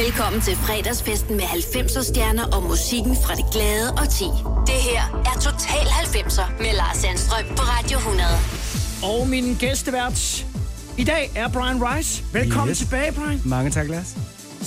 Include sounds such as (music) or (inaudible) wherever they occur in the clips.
Velkommen til fredagsfesten med 90'er stjerner og musikken fra det glade og ti. Det her er Total 90'er med Lars Sandstrøm på Radio 100. Og min gæstevært i dag er Brian Rice. Velkommen yes. Tilbage, Brian. Mange tak, Lars.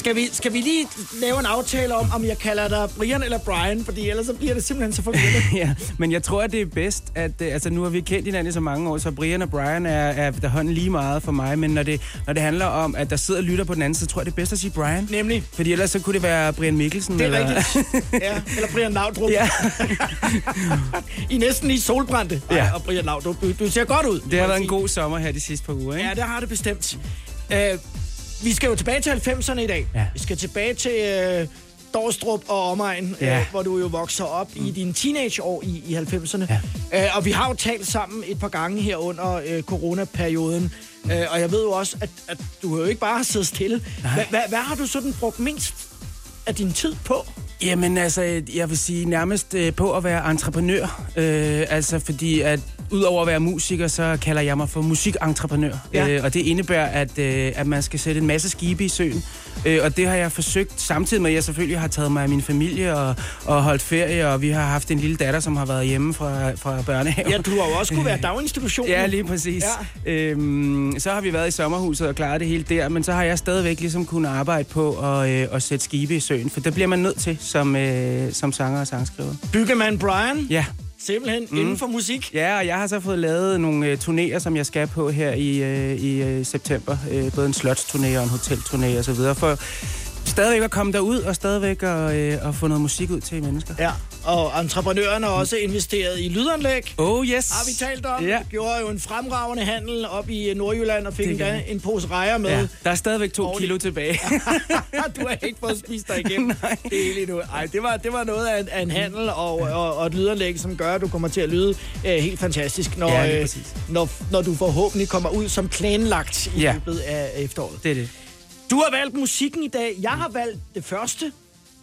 Skal vi, skal vi lige lave en aftale om, om jeg kalder dig Brian eller Brian? Fordi ellers så bliver det simpelthen så forvirrende. (laughs) ja, men jeg tror, at det er bedst, at øh, altså, nu har vi kendt hinanden i så mange år, så Brian og Brian er, er efterhånden lige meget for mig, men når det, når det handler om, at der sidder og lytter på den anden side, tror jeg, det er bedst at sige Brian. Nemlig. Fordi ellers så kunne det være Brian Mikkelsen. Det er eller... rigtigt. Ja, eller Brian Laudrup. ja, (laughs) I næsten lige solbrændte. Ja. Og Brian Laudrup, du, du ser godt ud. det har været en god sommer her de sidste par uger, ikke? Ja, det har det bestemt. Uh, vi skal jo tilbage til 90'erne i dag. Ja. Vi skal tilbage til uh, Dorstrup og omegn, Ja. uh, hvor du jo vokser op mm. i dine teenageår i, i 90'erne. Ja. Uh, og vi har jo talt sammen et par gange her under uh, coronaperioden. Uh, og jeg ved jo også, at, at du jo ikke bare har siddet stille. Hva, hva, hvad har du sådan brugt mindst af din tid på? Jamen altså, jeg vil sige nærmest øh, på at være entreprenør. Øh, altså fordi at udover at være musiker, så kalder jeg mig for musikentreprenør. Ja. Øh, og det indebærer, at, øh, at man skal sætte en masse skibe i søen. Øh, og det har jeg forsøgt, samtidig med at jeg selvfølgelig har taget mig af min familie og, og holdt ferie, og vi har haft en lille datter, som har været hjemme fra, fra børnehave. Ja, du har jo også kunne være daginstitution. Ja, lige præcis. Ja. Øhm, så har vi været i sommerhuset og klaret det hele der, men så har jeg stadigvæk ligesom kunnet arbejde på at, øh, at sætte skibe i søen, for det bliver man nødt til som, øh, som sanger og sangskriver. Byggemand Brian, Ja. Simpelthen mm. inden for musik. Ja, og jeg har så fået lavet nogle øh, turnéer, som jeg skal på her i, øh, i øh, september. Øh, både en slotsturné og en hotelturné og så videre, for stadigvæk at komme derud og stadigvæk at, øh, at få noget musik ud til mennesker. Ja, og entreprenøren har også investeret i lydanlæg. Oh yes! Har vi talt om. Ja. Gjorde jo en fremragende handel op i Nordjylland og fik gør en pose rejer med. Ja, der er stadigvæk to Ordentligt. kilo tilbage. (laughs) du har ikke fået spist dig igennem. (laughs) Nej. Det er nu. Ej, det var, det var noget af en, af en handel og, og, og et lydanlæg, som gør, at du kommer til at lyde øh, helt fantastisk, når, Ja, øh, når, når du forhåbentlig kommer ud som planlagt i Ja. løbet af efteråret. det er det. Du har valgt musikken i dag. Jeg har valgt det første.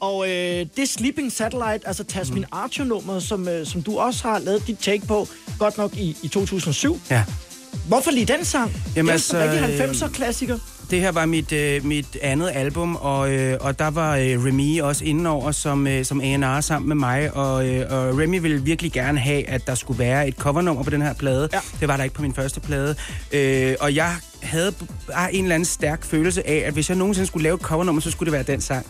Og øh, det Sleeping Satellite, altså Tasmin Mm. Archer-nummer, som, øh, som du også har lavet dit take på, godt nok i, i 2007. Ja. Hvorfor lige den sang? Jamen, det er altså, en rigtig øh, 90'er-klassiker. Det her var mit, øh, mit andet album, og, øh, og der var øh, Remy også indenover som, øh, som A&R sammen med mig, og, øh, og Remy ville virkelig gerne have, at der skulle være et covernummer på den her plade. Ja. Det var der ikke på min første plade. Øh, og jeg havde bare en eller anden stærk følelse af, at hvis jeg nogensinde skulle lave et covernummer, så skulle det være den sang.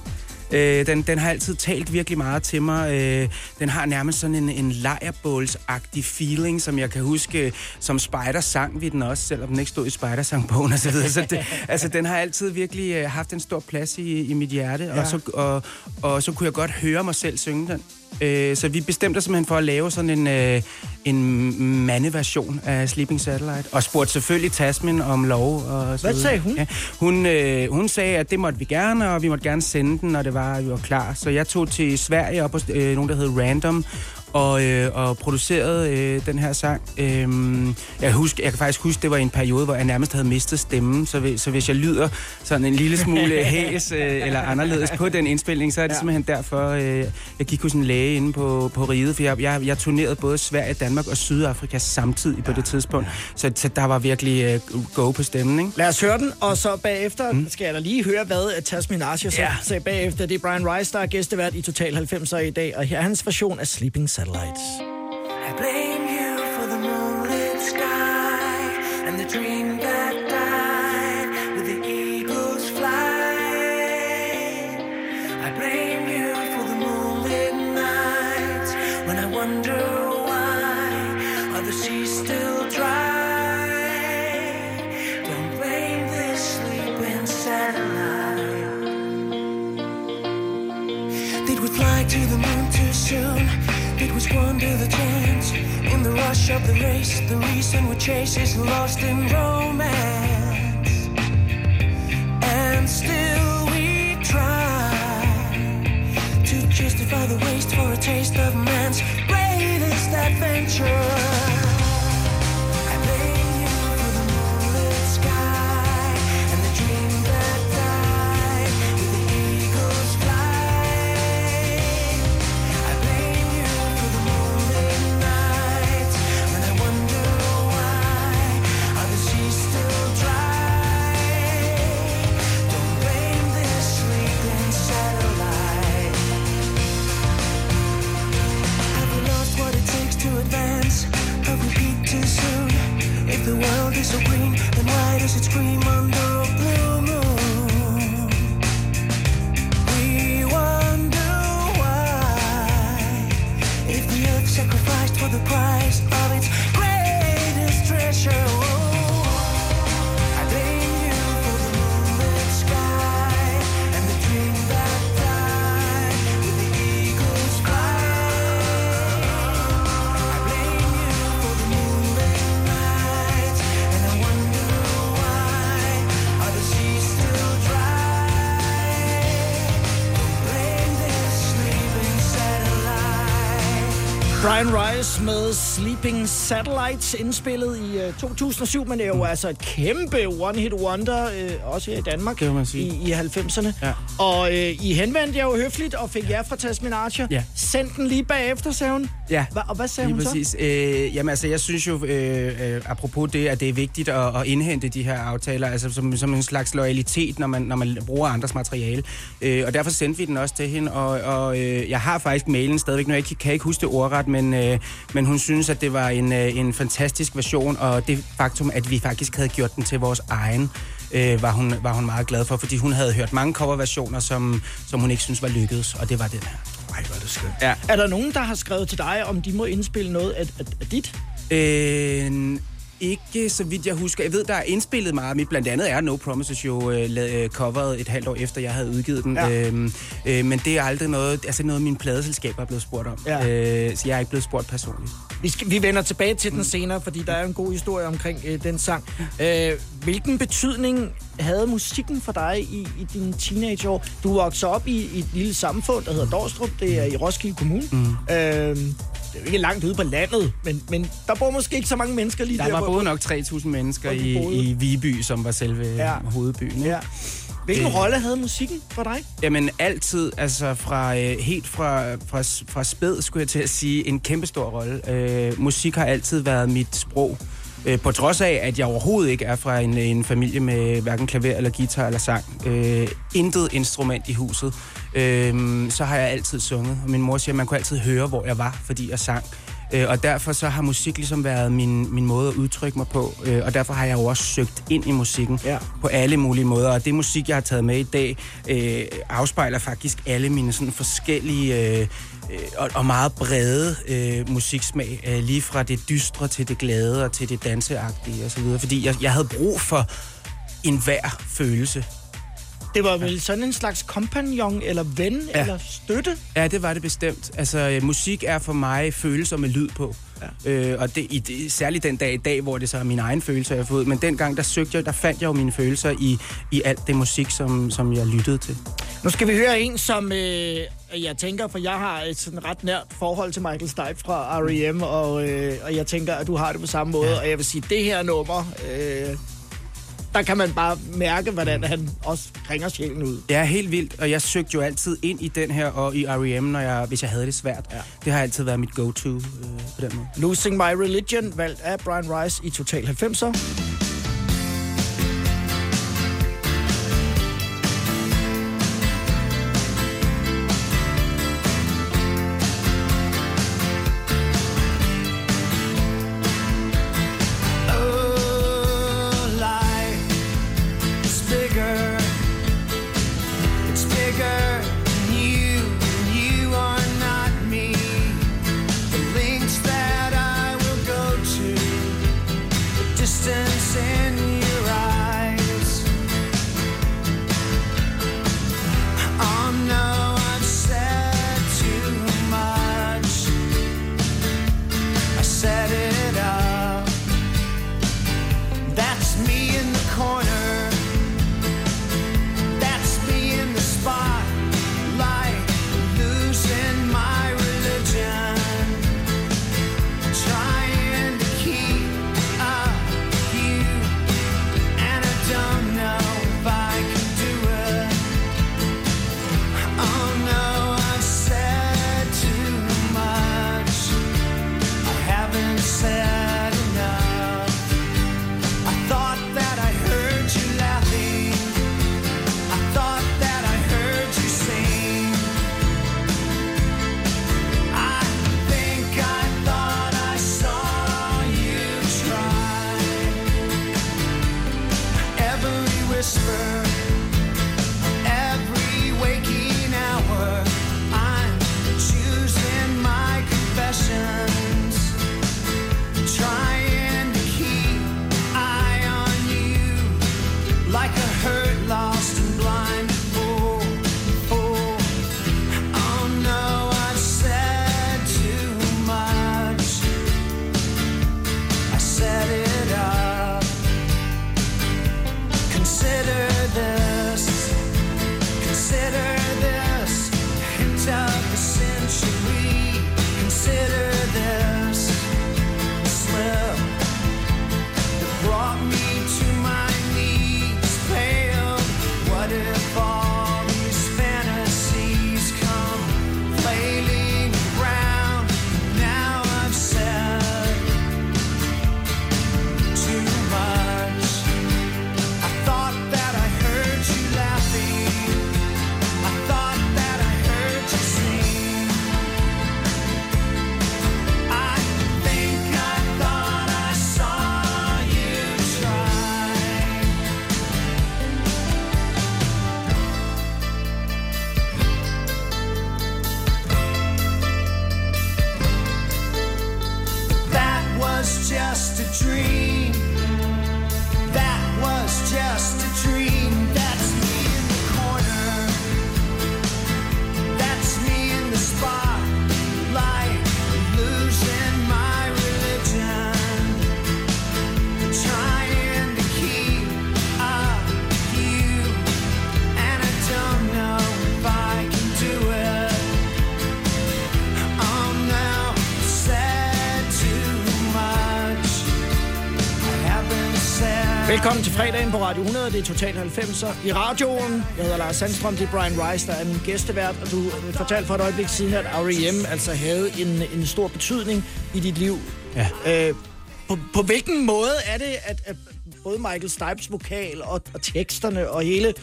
Øh, den, den har altid talt virkelig meget til mig. Øh, den har nærmest sådan en, en lejrbålsagtig feeling, som jeg kan huske, som Spider sang vi den også, selvom den ikke stod i Spider-sangbogen og så. Så det, (laughs) altså, den har altid virkelig øh, haft en stor plads i, i mit hjerte, ja. og, så, og, og så kunne jeg godt høre mig selv synge den. Øh, så vi bestemte os simpelthen for at lave sådan en, øh, en mandeversion af Sleeping Satellite, og spurgte selvfølgelig Tasmin om lov. Og så Hvad sagde hun? Ja, hun, øh, hun sagde, at det måtte vi gerne, og vi måtte gerne sende den, når det var, vi var klar. Så jeg tog til Sverige op hos øh, nogen, der hed Random, og, øh, og producerede øh, den her sang. Øhm, jeg, husker, jeg kan faktisk huske, det var en periode, hvor jeg nærmest havde mistet stemmen, så, hvis, så hvis jeg lyder sådan en lille smule (laughs) hæs øh, eller anderledes på den indspilning, så er det Ja. ja. simpelthen derfor, øh, jeg gik hos en læge inde på, på riget, for jeg, jeg, jeg turnerede både Sverige, Danmark og Sydafrika samtidig på det tidspunkt, så, så der var virkelig øh, go på stemmen, ikke? Lad os høre den, og så bagefter mm. skal jeg da lige høre, hvad øh, Tasmin Archer så Ja. sagde bagefter. Det er Brian Rice, der er gæstevært i Total 90'er i dag, og her er hans version af Sleeping Satellites. I blame you for the moonlit sky and the dream that died with the eagle's flight. I blame you for the moonlit nights when I wonder why are the seas still dry. Don't blame this sleeping satellite. Did we fly to the moon too soon? Squander the chance? In the rush of the race, the reason we chase is lost in romance. And still we try to justify the waste for a taste of man's greatest adventure. Rice med Sleeping Satellites indspillet i øh, 2007, men det er jo altså et kæmpe one-hit wonder, øh, også her i Danmark, Det man sige. i, i 90'erne. Ja. Og øh, I henvendte jer jo høfligt og fik jer fra Tasmin Archer. Ja. Send den lige bagefter, sagde hun. Ja. Hva, og hvad sagde Lige hun præcis. Øh, jamen altså, jeg synes jo, øh, øh, apropos det, at det er vigtigt at, at indhente de her aftaler, altså som, som en slags loyalitet, når man, når man bruger andres materiale. Øh, og derfor sendte vi den også til hende, og, og øh, jeg har faktisk mailen stadigvæk, nu jeg ikke, kan jeg ikke huske det ordret, men, øh, men hun synes, at det var en, øh, en fantastisk version, og det faktum, at vi faktisk havde gjort den til vores egen, øh, var, hun, var hun meget glad for, fordi hun havde hørt mange coverversioner, som, som hun ikke synes var lykkedes, og det var den her. Ej, hvor er det skønt. Ja. Er der nogen, der har skrevet til dig, om de må indspille noget af, af, af dit? Øh, ikke så vidt jeg husker. Jeg ved, der er indspillet meget af mit. Blandt andet er No Promises jo øh, øh, coveret et halvt år efter, jeg havde udgivet den. Ja. Øhm, øh, men det er aldrig noget, altså noget, mine pladeselskaber er blevet spurgt om. Ja. Øh, så jeg er ikke blevet spurgt personligt. Vi, skal, vi vender tilbage til den senere, fordi der er en god historie omkring øh, den sang. Øh, hvilken betydning havde musikken for dig i, i dine teenageår? Du voksede op i, i et lille samfund, der hedder Dorstrup. Det er i Roskilde Kommune. Mm. Øh, det er jo ikke langt ude på landet, men, men der bor måske ikke så mange mennesker lige Der der. var både nok 3.000 mennesker i, i Viby, som var selve Ja. hovedbyen. Ja. Hvilken Øh. rolle havde musikken for dig? Jamen altid, altså fra, øh, helt fra, fra, fra spæd, skulle jeg til at sige, en kæmpestor rolle. Øh, musik har altid været mit sprog. Øh, på trods af, at jeg overhovedet ikke er fra en, en familie med hverken klaver eller guitar eller sang. Øh, intet instrument i huset. Øh, så har jeg altid sunget. Og min mor siger, at man kunne altid høre, hvor jeg var, fordi jeg sang. Øh, og derfor så har musik ligesom været min, min måde at udtrykke mig på. Øh, og derfor har jeg jo også søgt ind i musikken Ja. på alle mulige måder. Og det musik, jeg har taget med i dag, øh, afspejler faktisk alle mine sådan forskellige øh, øh, og, og meget brede øh, musiksmag. Øh, lige fra det dystre til det glade og til det danseagtige osv. Fordi jeg, jeg havde brug for enhver følelse. Det var vel sådan en slags kompagnon eller ven ja. Eller støtte? Ja, det var det bestemt. Altså, øh, musik er for mig følelser med lyd på. Ja. Øh, og det, i, det, særligt den dag i dag, hvor det så er mine egne følelser, jeg har fået. Men dengang, der søgte jeg, der fandt jeg jo mine følelser i, i alt det musik, som, som jeg lyttede til. Nu skal vi høre en, som øh, jeg tænker, for jeg har et sådan ret nært forhold til Michael Stipe fra R.E.M., og, øh, og jeg tænker, at du har det på samme måde. Ja. Og jeg vil sige, det her nummer, øh, der kan man bare mærke, hvordan han også ringer sjælen ud. Det er helt vildt, og jeg søgte jo altid ind i den her og i R.E.M., når jeg, hvis jeg havde det svært. Ja. Det har altid været mit go-to øh, på den måde. Losing My Religion, valgt af Brian Rice i Total 90'er. Velkommen til fredagen på Radio 100. Det er Total 90'er i radioen. Jeg hedder Lars Sandstrøm, det er Brian Rice, der er min gæstevært. Og du fortalte for et øjeblik siden, at R.E.M. altså havde en, en stor betydning i dit liv. Ja. Øh, på, på hvilken måde er det, at, at både Michael Stipes vokal og, og teksterne og hele,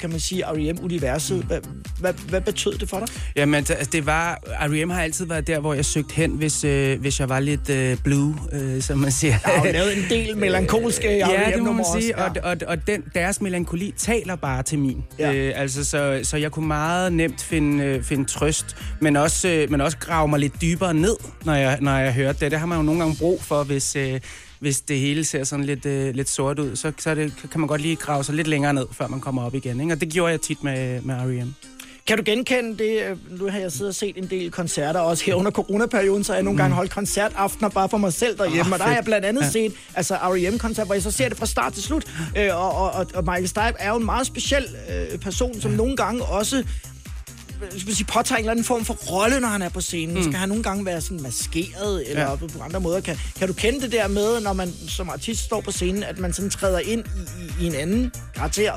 kan man sige, R.E.M.-universet, hvad, hvad, hvad betød det for dig? Jamen, altså, det var... R.E.M. har altid været der, hvor jeg søgte hen, hvis, øh, hvis jeg var lidt øh, blue, øh, som man siger. Der har lavet en del (laughs) melankolske Ja, det må man R.E.M.-numre sige, også. og, og, og den, deres melankoli taler bare til min. Ja. Øh, altså, så, så jeg kunne meget nemt finde, øh, finde trøst, men også, øh, men også grave mig lidt dybere ned, når jeg, når jeg hørte det. Det har man jo nogle gange brug for, hvis, øh, hvis det hele ser sådan lidt, øh, lidt sort ud. Så, så det, kan man godt lige grave sig lidt længere ned, før man kommer op igen. Ikke? Og det gjorde jeg tit med, med R.E.M. Kan du genkende det? øh, Nu har jeg siddet og set en del koncerter, også her under coronaperioden, så har jeg nogle gange holdt koncertaftener bare for mig selv derhjemme. Åh, og der har jeg blandt andet ja. set altså R.E.M.-koncert, hvor jeg så ser det fra start til slut. Øh, og, og, og, Michael Stipe er jo en meget speciel øh, person, som nogle gange også skal sige, påtager en eller anden form for rolle, når han er på scenen. Mm. Skal han nogle gange være sådan maskeret, eller ja. På andre måder? Kan, kan du kende det der med, når man som artist står på scenen, at man sådan træder ind i, i, en anden karakter?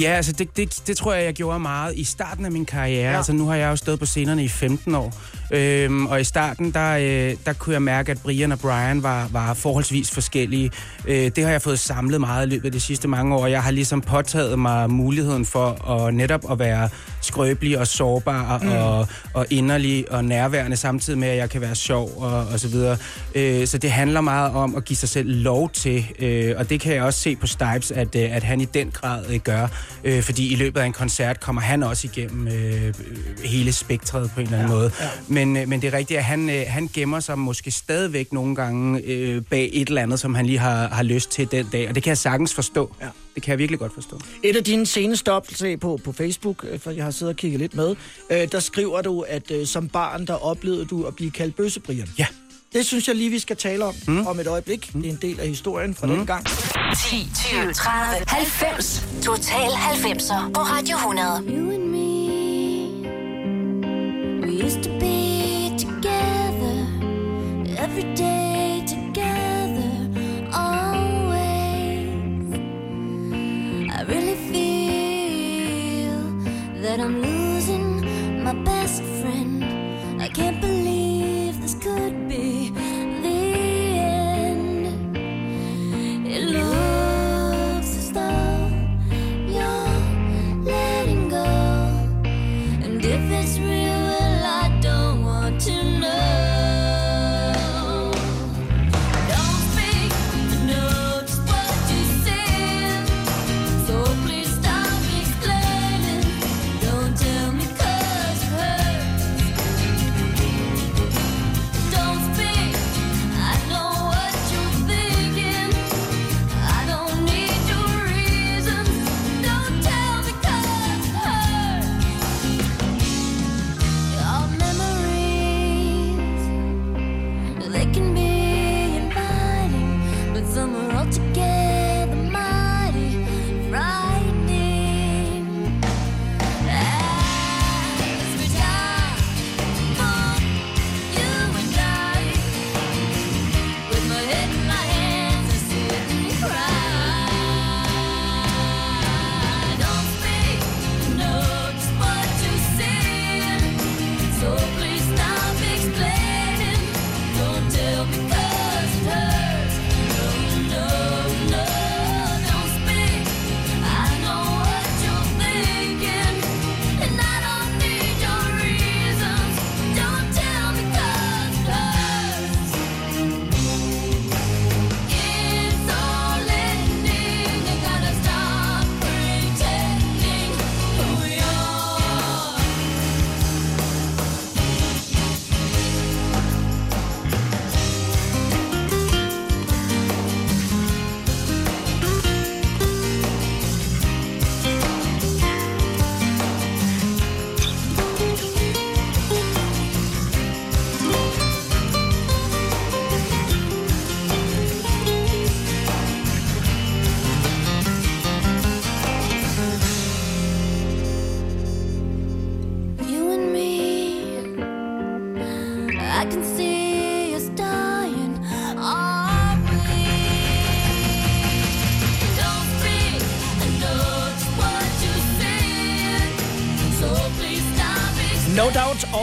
Ja, altså det, det, det tror jeg, jeg gjorde meget i starten af min karriere. Ja. Altså nu har jeg jo stået på scenerne i 15 år. Øhm, og i starten, der, øh, der kunne jeg mærke, at Brian og Brian var, var forholdsvis forskellige. Øh, det har jeg fået samlet meget i løbet af de sidste mange år. Jeg har ligesom påtaget mig muligheden for at netop at være skrøbelig og sårbar mm. og, og inderlig og nærværende, samtidig med, at jeg kan være sjov og, og så videre. Øh, så det handler meget om at give sig selv lov til, øh, og det kan jeg også se på Stipes, at, øh, at han i den grad øh, gør. Øh, fordi i løbet af en koncert kommer han også igennem øh, hele spektret på en eller anden ja, måde. Ja. Men, øh, men det er rigtigt, at han, øh, han gemmer sig måske stadigvæk nogle gange øh, bag et eller andet, som han lige har, har lyst til den dag. Og det kan jeg sagtens forstå. Ja. Det kan jeg virkelig godt forstå. Et af dine seneste opslag på, på Facebook, øh, for jeg har siddet og kigget lidt med, øh, der skriver du, at øh, som barn, der oplevede du at blive kaldt bøssebrian. Ja. Det synes jeg lige, vi skal tale om mm. om et øjeblik. Det er en del af historien fra mm. den gang. 10, 20, 30, 90. Total 90'er på Radio 100.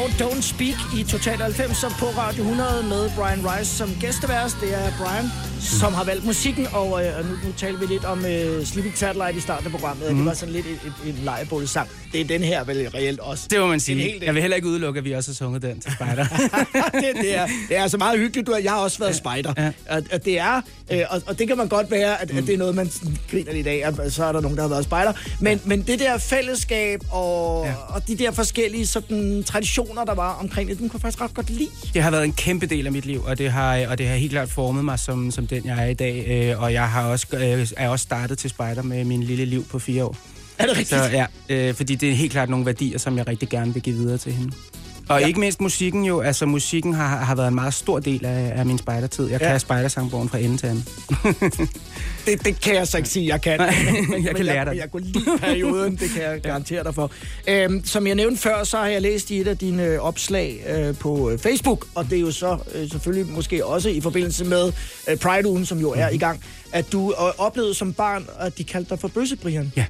og Don't Speak i Total 90 på Radio 100 med Brian Rice som gæsteværs. Det er Brian, som har valgt musikken, og øh, nu, nu taler vi lidt om øh, Sleeping Satellite i starten af programmet. Mm. Det var sådan lidt et, en lejebålsang. Det er den her vel reelt også. Det må man En sige. Jeg vil heller ikke udelukke, at vi også har sunget den til spejder. (laughs) det, det, er, det er altså meget hyggeligt. Du, jeg har også været spejder. Ja. Og, og, det er, øh, og, og det kan man godt være, at, mm. at det er noget, man griner lidt af, at så er der nogen, der har været spejder. Men, men det der fællesskab og, Ja. ja. og de der forskellige sådan, traditioner, der var omkring det, den kunne jeg faktisk ret godt lide. Det har været en kæmpe del af mit liv, og det har, og det har helt klart formet mig som, som den, jeg er i dag. Øh, Og jeg har også, øh, er også startet til spejder med min lille liv på fire år. Er det rigtigt? Så ja, øh, fordi det er helt klart nogle værdier, som jeg rigtig gerne vil give videre til hende. Og Ja. ikke mindst musikken jo, altså musikken har, har været en meget stor del af, af min spejdertid. Jeg Ja. kan spejdersangbogen fra ende til anden. (laughs) Det, det kan jeg så ikke sige, jeg kan. Men, jeg kan lære dig jeg, det. jeg kunne lide perioden, det kan jeg garantere dig for. Øhm, som jeg nævnte før, så har jeg læst i et af dine øh, opslag øh, på øh, Facebook, og det er jo så øh, selvfølgelig måske også i forbindelse med øh, Pride-ugen, som jo er Mhm. i gang, at du øh, oplevede som barn, at de kaldte dig for Bøsse-Brian. Ja.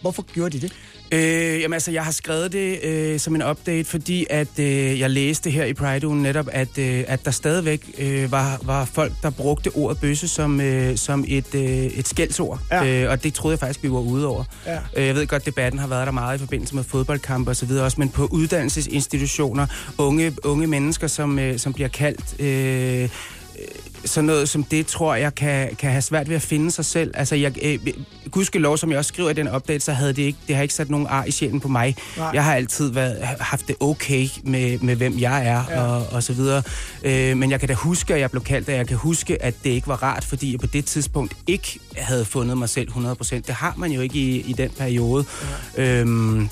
Hvorfor gjorde de det? Øh, jamen altså, jeg har skrevet det øh, som en update, fordi at øh, jeg læste her i Pride-ugen netop, at, øh, at der stadigvæk øh, var, var folk, der brugte ordet bøsse som, øh, som et, øh, et skældsord. Ja. Øh, og det troede jeg faktisk, vi var ude over. Ja. Øh, jeg ved godt, debatten har været der meget i forbindelse med fodboldkampe og så videre også, men på uddannelsesinstitutioner, unge, unge mennesker, som, øh, som bliver kaldt... Øh, sådan noget som det, tror jeg, kan, kan have svært ved at finde sig selv. Altså, jeg, øh, gudskelov, som jeg også skriver i den update, så havde det ikke, det har ikke sat nogen ar i sjælen på mig. Nej. Jeg har altid været, haft det okay med, med hvem jeg er, ja. og, og så videre. Øh, men jeg kan da huske, at jeg blev kaldt, og jeg kan huske, at det ikke var rart, fordi jeg på det tidspunkt ikke havde fundet mig selv 100%. Det har man jo ikke i, i den periode. Ja. Øhm,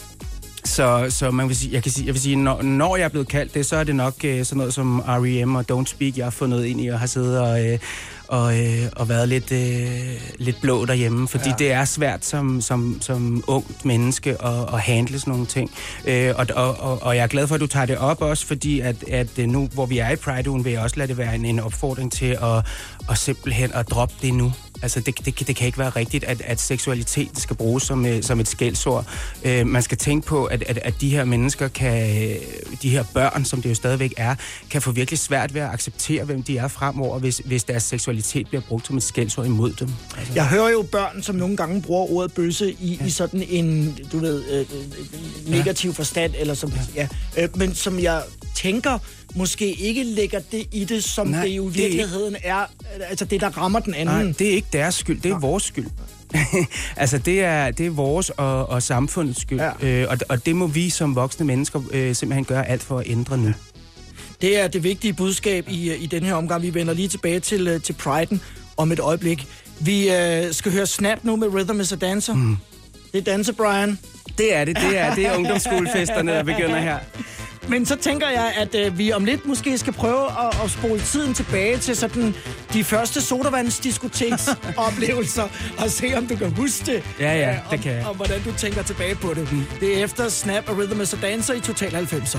så, så man vil sige, jeg, kan sige, jeg vil sige, når, når jeg er blevet kaldt det, så er det nok øh, sådan noget som R.E.M. og Don't Speak, jeg har fundet ind i og har siddet og, øh, og, øh, og været lidt, øh, lidt blå derhjemme. Fordi Ja. det er svært som, som, som ungt menneske at, at handle sådan nogle ting. Øh, og, og, og, og jeg er glad for, at du tager det op også, fordi at, at øh, nu, hvor vi er i Pride-ugen, vil jeg også lade det være en, en opfordring til at, at simpelthen at droppe det nu. Altså, det, det, det kan ikke være rigtigt, at, at seksualitet skal bruges som, øh, som et skældsord. Øh, man skal tænke på, at, at, at de her mennesker kan, øh, de her børn, som det jo stadigvæk er, kan få virkelig svært ved at acceptere, hvem de er fremover, hvis, hvis deres seksualitet bliver brugt som et skældsord imod dem. Altså, Jeg hører jo børn, som nogle gange bruger ordet bøsse i, ja. i sådan en, du ved, øh, øh, negativ forstand, eller som, ja. ja øh, men som jeg tænker, måske ikke lægger det i det, som Nej, Nej, det jo i det er ikke- virkeligheden er, altså det, der rammer den anden. Nej, det er ikke deres skyld, det er vores skyld. (laughs) altså, det er, det er vores og, og samfundets skyld. Ja. Øh, og, og det må vi som voksne mennesker øh, simpelthen gøre alt for at ændre nu. Det er det vigtige budskab i, i den her omgang. Vi vender lige tilbage til, øh, til Pride'en om et øjeblik. Vi øh, skal høre Snap nu med Rhythm is a Dancer. Mm. Det er Danse Brian. Det er det. Det er, det (laughs) er ungdomsskolefesterne, der begynder her. Men så tænker jeg, at øh, vi om lidt måske skal prøve at, at spole tiden tilbage til sådan de første sodavandsdiskoteksoplevelser (laughs) og se, om du kan huske det. Ja, ja, Øh, det om, kan jeg. Og hvordan du tænker tilbage på det. Det er efter Snap og Rhythm is a Dancer i Total 90'er.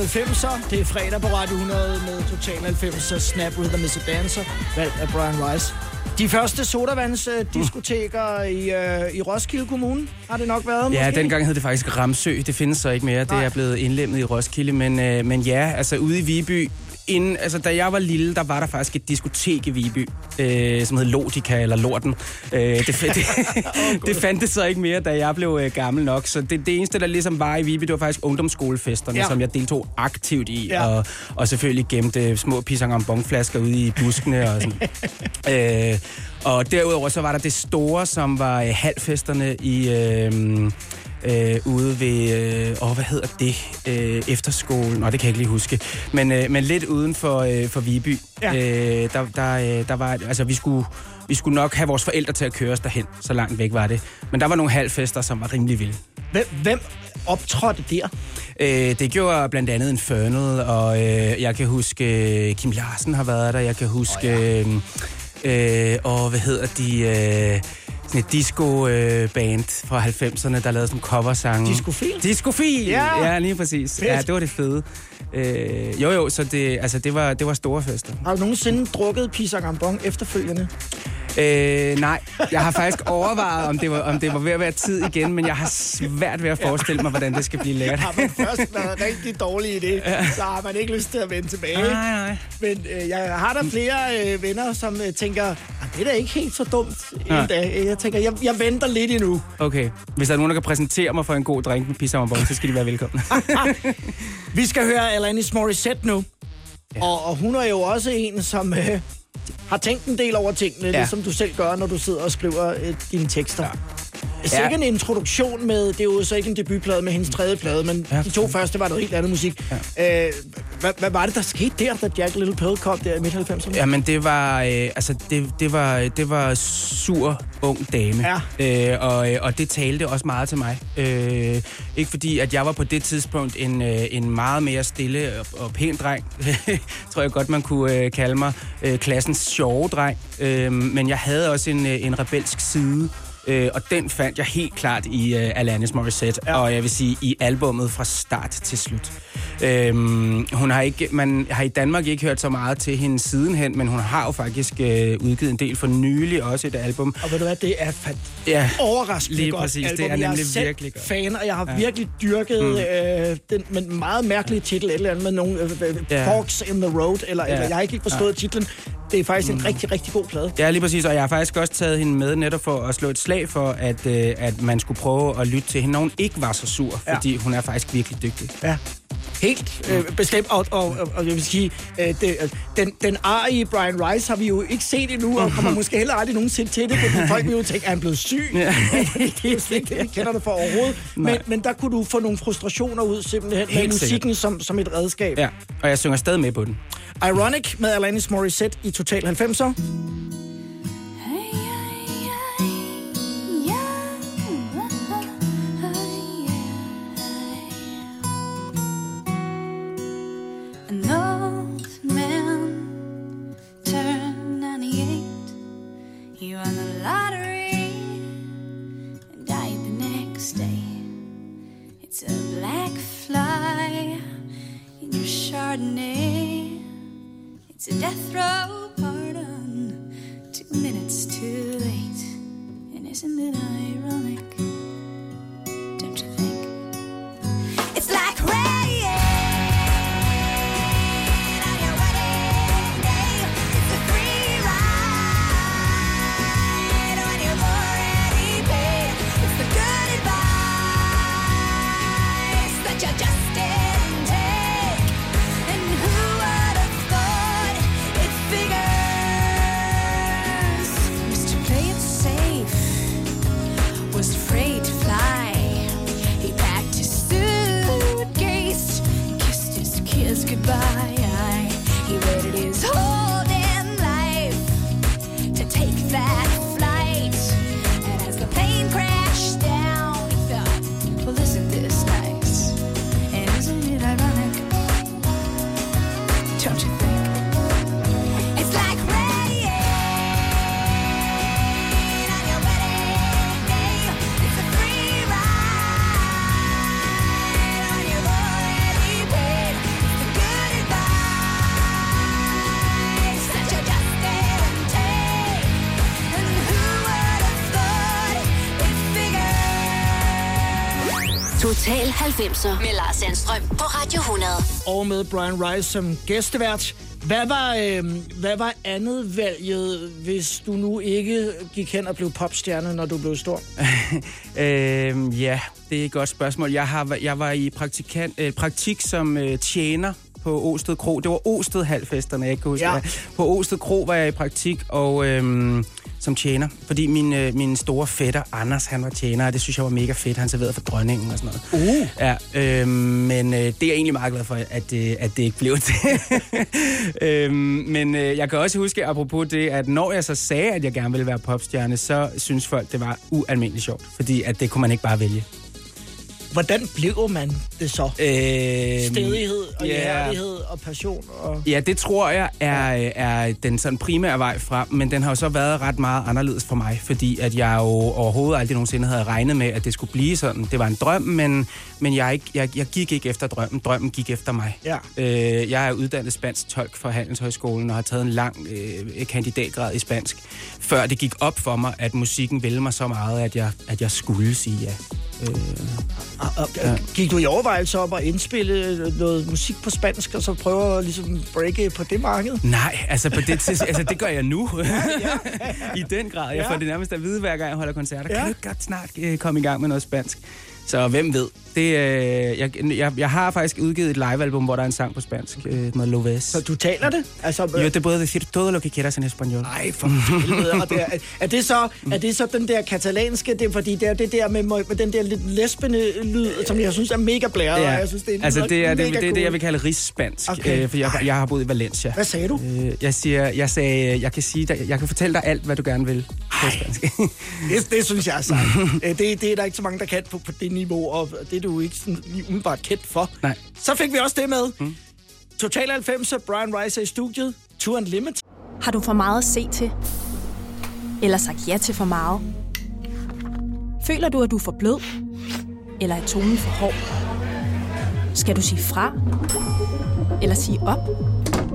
90'er. Det er fredag på Radio 100 med Total 90'er Snap Rhythm is a Dancer, valgt af Brian Rice. De første sodavandsdiskoteker i, øh, i Roskilde Kommune har det nok været, Ja, måske? dengang hed det faktisk Ramsø. Det findes så ikke mere. Det Nej. er blevet indlemmet i Roskilde. Men, øh, men ja, altså ude i Viby... Inden, altså, da jeg var lille, der var der faktisk et diskotek i Viby, øh, som hed Lodica, eller Lorten. Øh, det, (laughs) det, det, det fandtes så ikke mere, da jeg blev øh, gammel nok. Så det, det eneste, der ligesom var i Viby, det var faktisk ungdomsskolefesterne, Ja. som jeg deltog aktivt i. Ja. Og, og selvfølgelig gemte små pisang om bongflasker ude i buskene og sådan. (laughs) øh, og derudover så var der det store, som var øh, halvfesterne i... Øh, øh, ude ved, øh, åh, hvad hedder det, øh, efterskolen, nå, det kan jeg ikke lige huske, men, øh, men lidt uden for, øh, for Viby, Ja. øh, der, der, øh, der var, altså vi skulle, vi skulle nok have vores forældre til at køre os derhen, så langt væk var det. Men der var nogle halvfester, som var rimelig vilde. Hvem, hvem optrådte der? Øh, det gjorde blandt andet Infernal, og øh, jeg kan huske, øh, Kim Larsen har været der, jeg kan huske, oh, ja. øh, og hvad hedder de, øh, et disco-band fra 90'erne, der lavede sådan coversange. Discofil? Discofil! Ja. ja lige præcis. Fedt. Ja, det var det fede. Øh, jo jo, så det, altså, det, var, det var store fester. Har du nogensinde drukket Pisang Ambon efterfølgende? Øh, nej, jeg har faktisk (laughs) overvejet, om det, var, om det var ved at være tid igen, men jeg har svært ved at forestille mig, hvordan det skal blive lækkert. Har man først været rigtig dårlig i det, så har man ikke lyst til at vende tilbage. Nej, nej. Men øh, jeg har der flere øh, venner, som øh, tænker, "Ah, det er da ikke helt så dumt Nej. dag. Jeg tænker, jeg, jeg venter lidt endnu. Okay, hvis der er nogen, der kan præsentere mig for en god drink med pissammerbong, så skal de være velkomne. (laughs) (laughs) Vi skal høre Alanis Morissette nu. Ja. Og, og hun er jo også en, som øh, har tænkt en del over tingene, ja. Ligesom du selv gør, når du sidder og skriver øh, dine tekster. Ja. Sikke Ja. en introduktion med, det er jo så ikke en debutplade med hendes tredje plade, men ja. De to første var noget helt andet musik. Ja. Øh, hvad, hvad var det, der skete der, da Jack Little Pill kom der i midt-90'erne? Jamen, det var, øh, altså, det, det var, det var sur ung dame. Ja. Øh, og, øh, og det talte også meget til mig. Øh, ikke fordi, at jeg var på det tidspunkt en, øh, en meget mere stille og, og pæn dreng, (laughs) tror jeg godt, man kunne øh, kalde mig. Øh, klassens sjove dreng. Øh, men jeg havde også en, øh, en rebelsk side. Øh, og den fandt jeg helt klart i øh, Alanis Morissette, Ja. og jeg vil sige i albummet fra start til slut. Øhm, hun har ikke, man har i Danmark ikke hørt så meget til hende sidenhen, men hun har jo faktisk øh, udgivet en del for nylig også et album. Og ved du hvad, det er fat Ja, overraskende Lige godt præcis, det album. er jeg nemlig er selv virkelig godt. fan, og jeg har ja. virkelig dyrket mm. øh, den med en meget mærkelig titel, et eller andet med nogle øh, øh, Ja. Forks in the Road, eller, ja. Ja. eller jeg har ikke forstået ja. titlen. Det er faktisk en rigtig, rigtig god plade. Ja, lige præcis, og jeg har faktisk også taget hende med netop for at slå et slag for, at, øh, at man skulle prøve at lytte til hende, når hun ikke var så sur, Ja. fordi hun er faktisk virkelig dygtig. Ja. Helt øh, bestemt, og, og, og, og jeg vil sige, øh, det, øh, den, den arige Brian Rice har vi jo ikke set endnu, og kommer måske heller aldrig nogensinde til det, fordi folk vil jo tænke, er han blevet syg? Ja. (laughs) det er jo slet ikke det, vi kender det for overhovedet. Men, Nej. men der kunne du få nogle frustrationer ud simpelthen med Helt musikken som, som et redskab. Ja, og jeg synger stadig med på den. Ironic med Alanis Morissette i Total 90'er. 90'er med Lars Sandstrøm på Radio 100. Og med Brian Rice som gæstevært. Hvad var, øh, hvad var andet valget, hvis du nu ikke gik hen og blev popstjerne, når du blev stor? (laughs) Øhm, ja, det er et godt spørgsmål. Jeg, har, jeg var i praktikant, øh, praktik som øh, tjener på Osted Kro. Det var Osted Halvfesterne, jeg ikke kan huske. Ja. På Osted Kro var jeg i praktik, og øhm, som tjener. Fordi min, øh, min store fætter, Anders, han var tjener, og det synes jeg var mega fedt. Han serverede for dronningen og sådan noget. Uh. Ja, øhm, men øh, det er jeg egentlig meget glad for, at, øh, at det ikke blev til. (laughs) øhm, men øh, jeg kan også huske, apropos det, at når jeg så sagde, at jeg gerne ville være popstjerne, så synes folk, det var ualmindeligt sjovt. Fordi at det kunne man ikke bare vælge. Hvordan blev man det så? Øhm, Stedighed og ja. hjertighed og passion? Og... Ja, det tror jeg er, er den sådan primære vej frem, men den har jo så været ret meget anderledes for mig, fordi at jeg jo overhovedet aldrig nogensinde havde regnet med, at det skulle blive sådan. Det var en drøm, men, men jeg, ikke, jeg, jeg gik ikke efter drømmen. Drømmen gik efter mig. Ja. Øh, jeg er uddannet spansk tolk fra Handelshøjskolen og har taget en lang øh, kandidatgrad i spansk, før det gik op for mig, at musikken ville mig så meget, at jeg, at jeg skulle sige ja. Øh, Og, og, Gik du i overvejelse op og indspille noget musik på spansk, og så prøve at ligesom breake på det marked? Nej, altså, på det, altså det gør jeg nu. (laughs) (laughs) I den grad. Jeg Ja. får det nærmest at vide, hver gang jeg holder koncerter. Ja. Kan du ikke godt snart øh, komme i gang med noget spansk? Så hvem ved? Det, øh, jeg, jeg, jeg har faktisk udgivet et livealbum, hvor der er en sang på spansk. Øh, noget Loves. Så du taler det? Altså, Yo te puedo decir todo lo que quieras en español. Nej, for helvede. Det er, er, det så, er det så den der katalanske, det er fordi det er det der med, med den der lidt lesbende lyd, som jeg synes er mega blæret, og jeg synes, det er altså det er det, det, er det, cool. jeg vil kalde rigsspansk, Okay. øh, for jeg, jeg har boet i Valencia. Hvad sagde du? Øh, jeg, siger, jeg sagde, jeg kan, sige dig, jeg kan fortælle dig alt, hvad du gerne vil på spansk. Det, det synes jeg er sejt. (laughs) Øh, det, det er der ikke så mange, der kan på, på det niveau, og det er du ikke sådan lige umiddelbart kendt for. Nej. Så fik vi også det med. Mm. Total 90, Brian Rice i studiet. Tour Unlimited. Har du for meget at se til? Eller sagt ja til for meget? Føler du, at du er for blød? Eller er tonen for hård? Skal du sige fra? Eller sige op?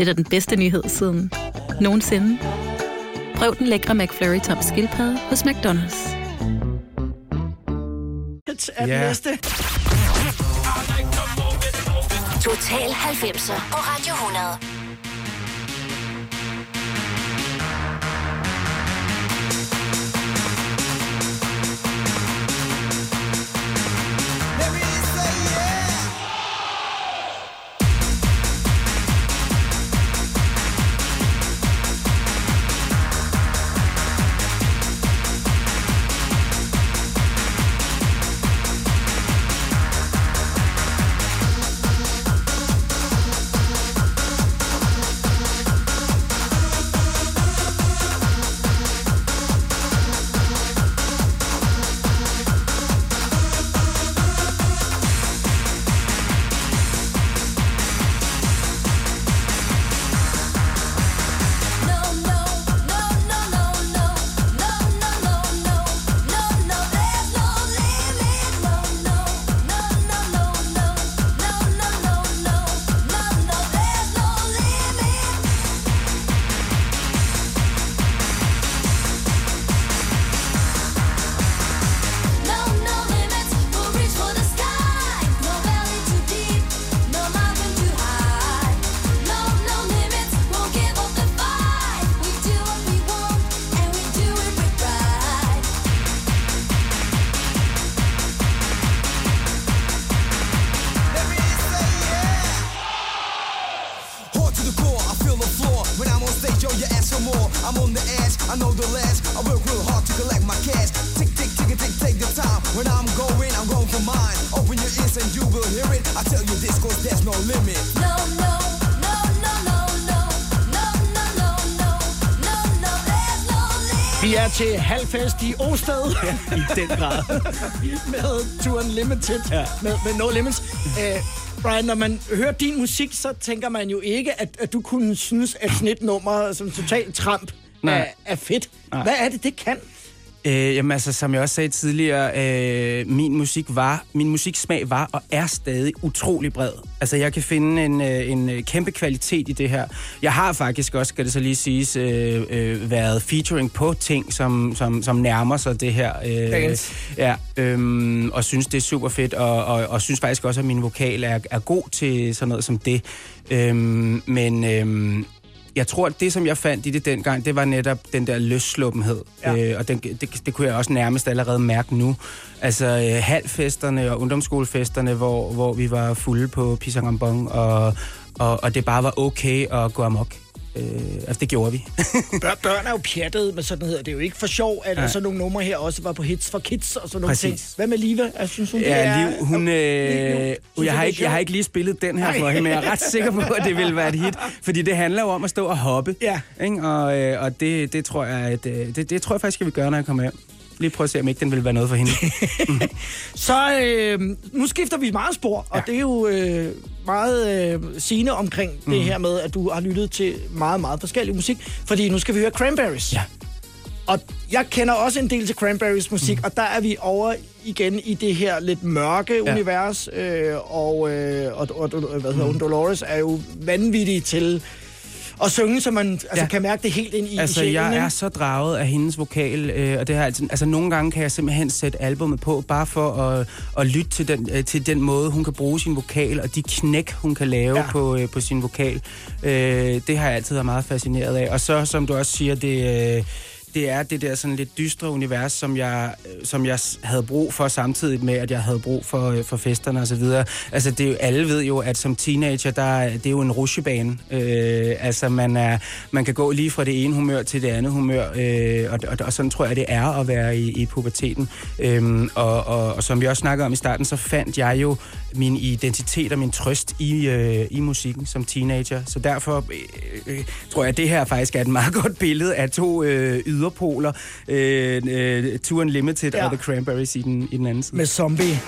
Det er da den bedste nyhed siden nogensinde. Prøv den lækre McFlurry tom skildpadde hos McDonald's. Er Ja. næste? Total 90'er på Radio 100. there's no limit. No, no. Vi er til halvfest i Osted. Ja, i den grad. med Tour Unlimited. Ja. Med, med No Limits. Æh, Brian, når man hører din musik, så tænker man jo ikke, at, at du kunne synes, at snitnummer som total tramp Nej. Er, er fedt. Nej. Hvad er det, det kan? Øh, jamen altså, som jeg også sagde tidligere, øh, min musik var, min musiksmag var og er stadig utrolig bred. Altså, jeg kan finde en, øh, en øh, kæmpe kvalitet i det her. Jeg har faktisk også, skal det så lige siges, øh, øh, været featuring på ting, som, som, som nærmer sig det her. Øh, Dance. Ja, øhm, og synes, det er super fedt, og, og, og synes faktisk også, at min vokal er, er god til sådan noget som det. Øhm, men øhm, jeg tror, at det, som jeg fandt i det dengang, det var netop den der løssluppenhed. Ja. Øh, og den, det, det kunne jeg også nærmest allerede mærke nu. Altså øh, halvfesterne og ungdomsskolefesterne, hvor, hvor vi var fulde på Pisangambong, og, og, og det bare var okay at gå amok. Øh, altså, det gjorde vi. (laughs) Børn, børn er jo pjattet med sådan hedder det er jo ikke for sjov, at Nej. sådan nogle numre her også var på hits for kids og sådan nogle Præcis. ting. Hvad med Liva? Jeg synes, hun Ja. Liv, hun, Liv, øh, Liv. jeg, har Synes, ikke, jeg har ikke lige spillet den her Nej. for hende, men jeg er ret sikker på, at det vil være et hit. Fordi det handler jo om at stå og hoppe. Ja. Ikke? Og, øh, og det, det, tror jeg, at, øh, det, det tror jeg faktisk, jeg vil gøre, når jeg kommer hjem. Lige prøve at se, om ikke den vil være noget for hende. (laughs) Så øh, nu skifter vi meget spor, og det er jo øh, meget øh, sigende omkring mm. det her med, at du har lyttet til meget, meget forskellig musik. Fordi nu skal vi høre Cranberries. Ja. Og jeg kender også en del til Cranberries musik, mm. og der er vi over igen i det her lidt mørke ja. Univers. Øh, og, øh, og, og, og hvad hedder hun, Dolores er jo vanvittig til at synge, så man altså, Ja. kan mærke det helt ind i altså, sjælen. jeg er så draget af hendes vokal, øh, og det har altid, altså, nogle gange kan jeg simpelthen sætte albummet på, bare for at, at lytte til den, øh, til den måde, hun kan bruge sin vokal, og de knæk, hun kan lave ja. på, øh, på sin vokal. Øh, det har jeg altid været meget fascineret af. Og så, som du også siger, det... Øh, det er det der sådan lidt dystre univers, som jeg, øh, som jeg havde brug for samtidig med, at jeg havde brug for, øh, for festerne og så videre. Altså, det er jo, alle ved jo, at som teenager, der, det er jo en rushebane. Øh, altså, man, er, man kan gå lige fra det ene humør til det andet humør, øh, og, og, og sådan tror jeg, det er at være i, i puberteten. Øh, og, og, og som vi også snakkede om i starten, så fandt jeg jo min identitet og min trøst i, øh, i musikken som teenager. Så derfor øh, øh, tror jeg, at det her faktisk er et meget (laughs) godt billede af to øh, yderpoler. Øh, øh, Tour Unlimited ja. og The Cranberries i den, i den anden side. Med Zombie.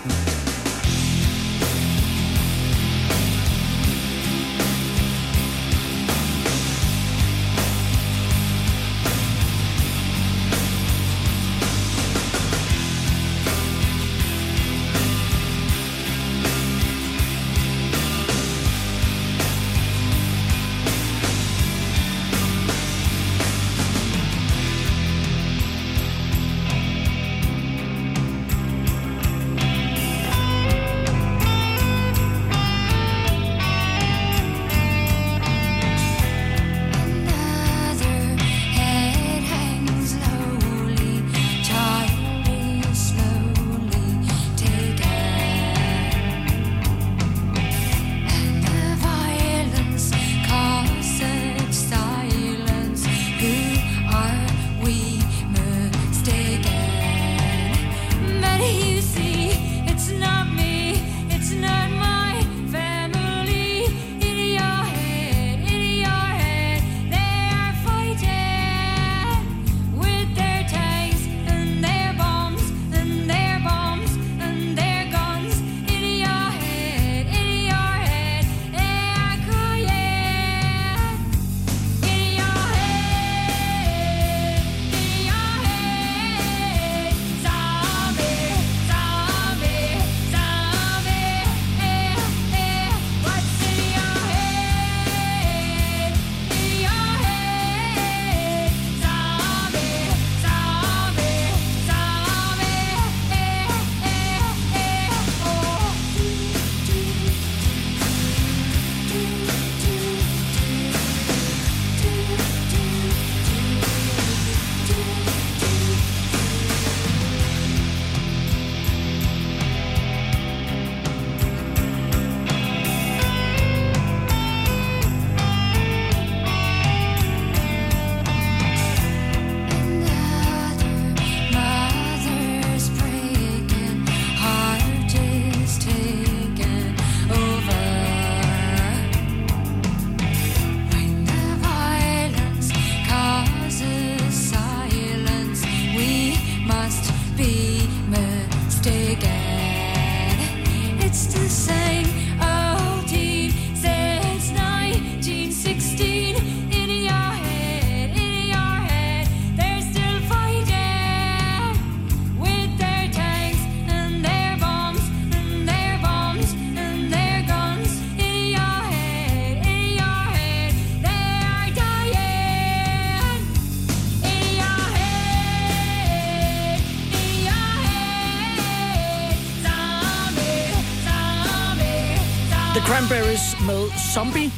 Zombie.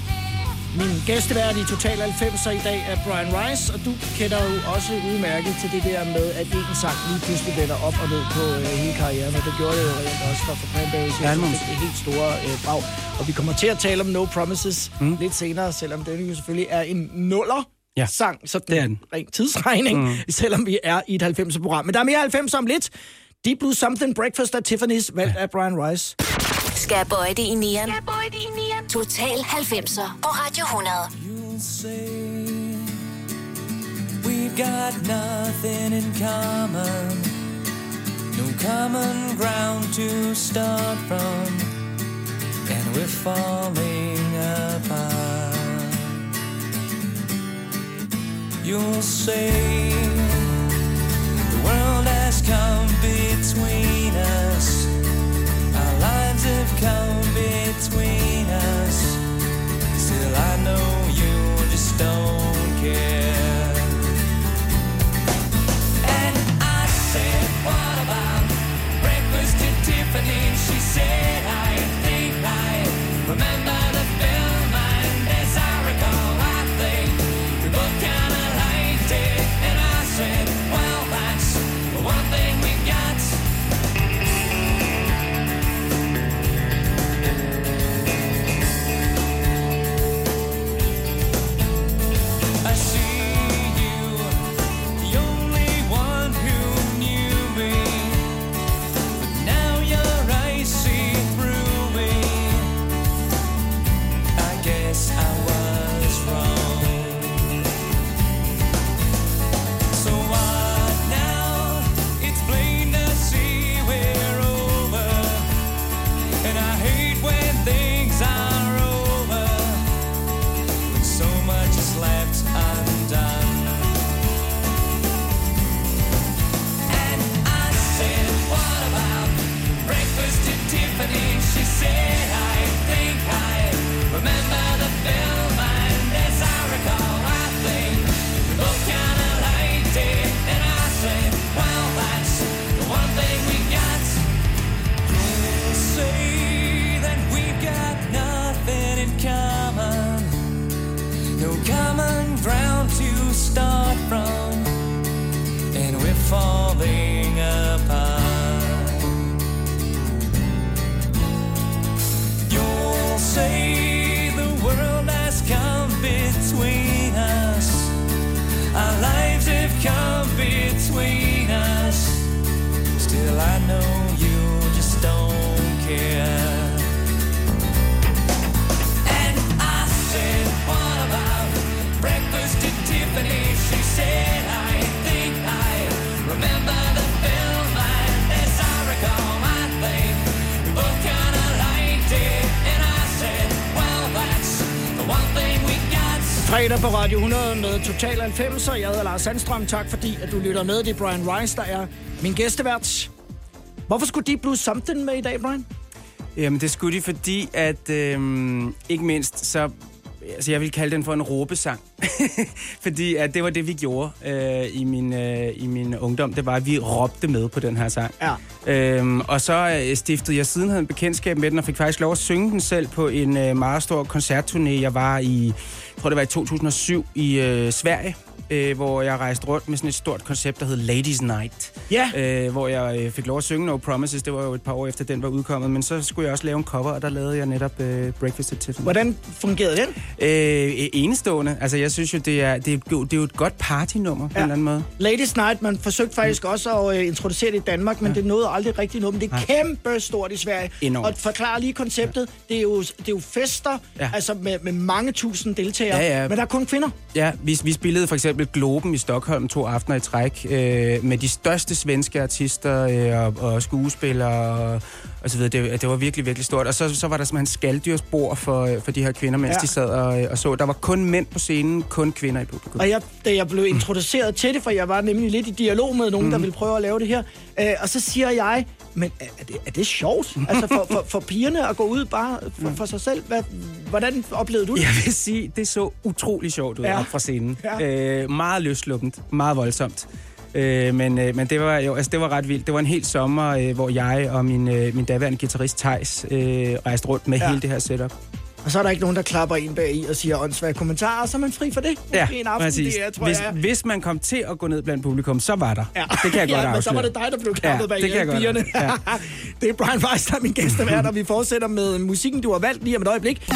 Min gæstevært i Total 90'er i dag er Brian Rice, og du kender jo også udmærket til det der med, at en sang lige pludselig vender op og ned på øh, hele karrieren, og det gjorde det jo reelt også for, for Cranberries. Ja, Ja, det det helt store øh, brag. Og vi kommer til at tale om No Promises mm. lidt senere, selvom det jo selvfølgelig er en nuller. Ja, sang, sådan det er den. ren tidsregning, mm. selvom vi er i et 90'er-program. Men der er mere 90 om lidt. Deep Blue Something Breakfast at Tiffany's, valgt af Brian Rice. Skal jeg bøje det i nieren? Total 90'er på Radio 100. You'll say we've got nothing in common, no common ground to start from, and we're falling apart. You'll say the world has come between come between us. Still, I know you just don't care. Total 90, og jeg hedder Lars Sandstrøm. Tak fordi, at du lytter med. Det er Brian Rice, der er min gæstevært. Hvorfor skulle Deep Blue Something med i dag, Brian? Jamen, det skulle de, fordi at, øhm, ikke mindst, så altså, jeg vil kalde den for en råbesang. (laughs) fordi at det var det, vi gjorde øh, i, min, øh, i min ungdom. Det var, at vi råbte med på den her sang. Ja. Øhm, og så øh, stiftede jeg sidenhen en bekendtskab med den, og fik faktisk lov at synge den selv på en øh, meget stor koncertturné. Jeg var i, jeg tror det var i 2007, i øh, Sverige. Øh, hvor jeg rejste rundt med sådan et stort koncept, der hed Ladies Night. Ja. Øh, hvor jeg øh, fik lov at synge No Promises. Det var jo et par år efter, den var udkommet. Men så skulle jeg også lave en cover, og der lavede jeg netop øh, Breakfast at Tiffany. Hvordan fungerede den? Øh, enestående. Altså, jeg synes jo, det er, det er, det er jo et godt partynummer på ja. en eller anden måde. Ladies Night, man forsøgte faktisk også at øh, introducere det i Danmark, men ja. det nåede aldrig rigtig noget. Men det er Nej. kæmpe stort i Sverige. Enormt. Og forklare lige konceptet. Det, er jo, det er jo fester, Ja. altså med, med mange tusind deltagere. Ja, ja. Men der er kun kvinder. Ja, vi, vi spillede for eksempel eksempel Globen i Stockholm to aftener i træk, øh, med de største svenske artister øh, og, og skuespillere og, og så videre. Det, det var virkelig, virkelig stort. Og så, så var der simpelthen skalddyrsbord for, for de her kvinder, mens Ja. de sad og, og så. Der var kun mænd på scenen, kun kvinder i publikum. Og jeg, da jeg blev introduceret til det, for jeg var nemlig lidt i dialog med nogen, mm. der ville prøve at lave det her, øh, og så siger jeg, men er, er, det, er det sjovt? altså for, for, for pigerne at gå ud bare for, for sig selv? Hvad, hvordan oplevede du det? Jeg vil sige, det så utrolig sjovt ud Ja. op fra scenen. Ja. Øh, meget løsluppent, meget voldsomt. Øh, men øh, men det, var jo, altså, det var ret vildt. Det var en hel sommer, øh, hvor jeg og min, øh, min daværende guitarist Tejs øh, rejste rundt med ja. hele det her setup. Og så er der ikke nogen, der klapper en bag i og siger åndssvage kommentarer, så er man fri for det. Ja, en aften, præcis. det er, tror hvis, jeg. hvis man kom til at gå ned blandt publikum, så var der. Ja. Det kan jeg (laughs) godt ja, men så var afsløre. det dig, der blev klappet Ja, bag det kan jeg godt. pigerne. Ja. (laughs) det er Brian Weiss, der er min gæstevært, og vi fortsætter med musikken, du har valgt lige om et øjeblik.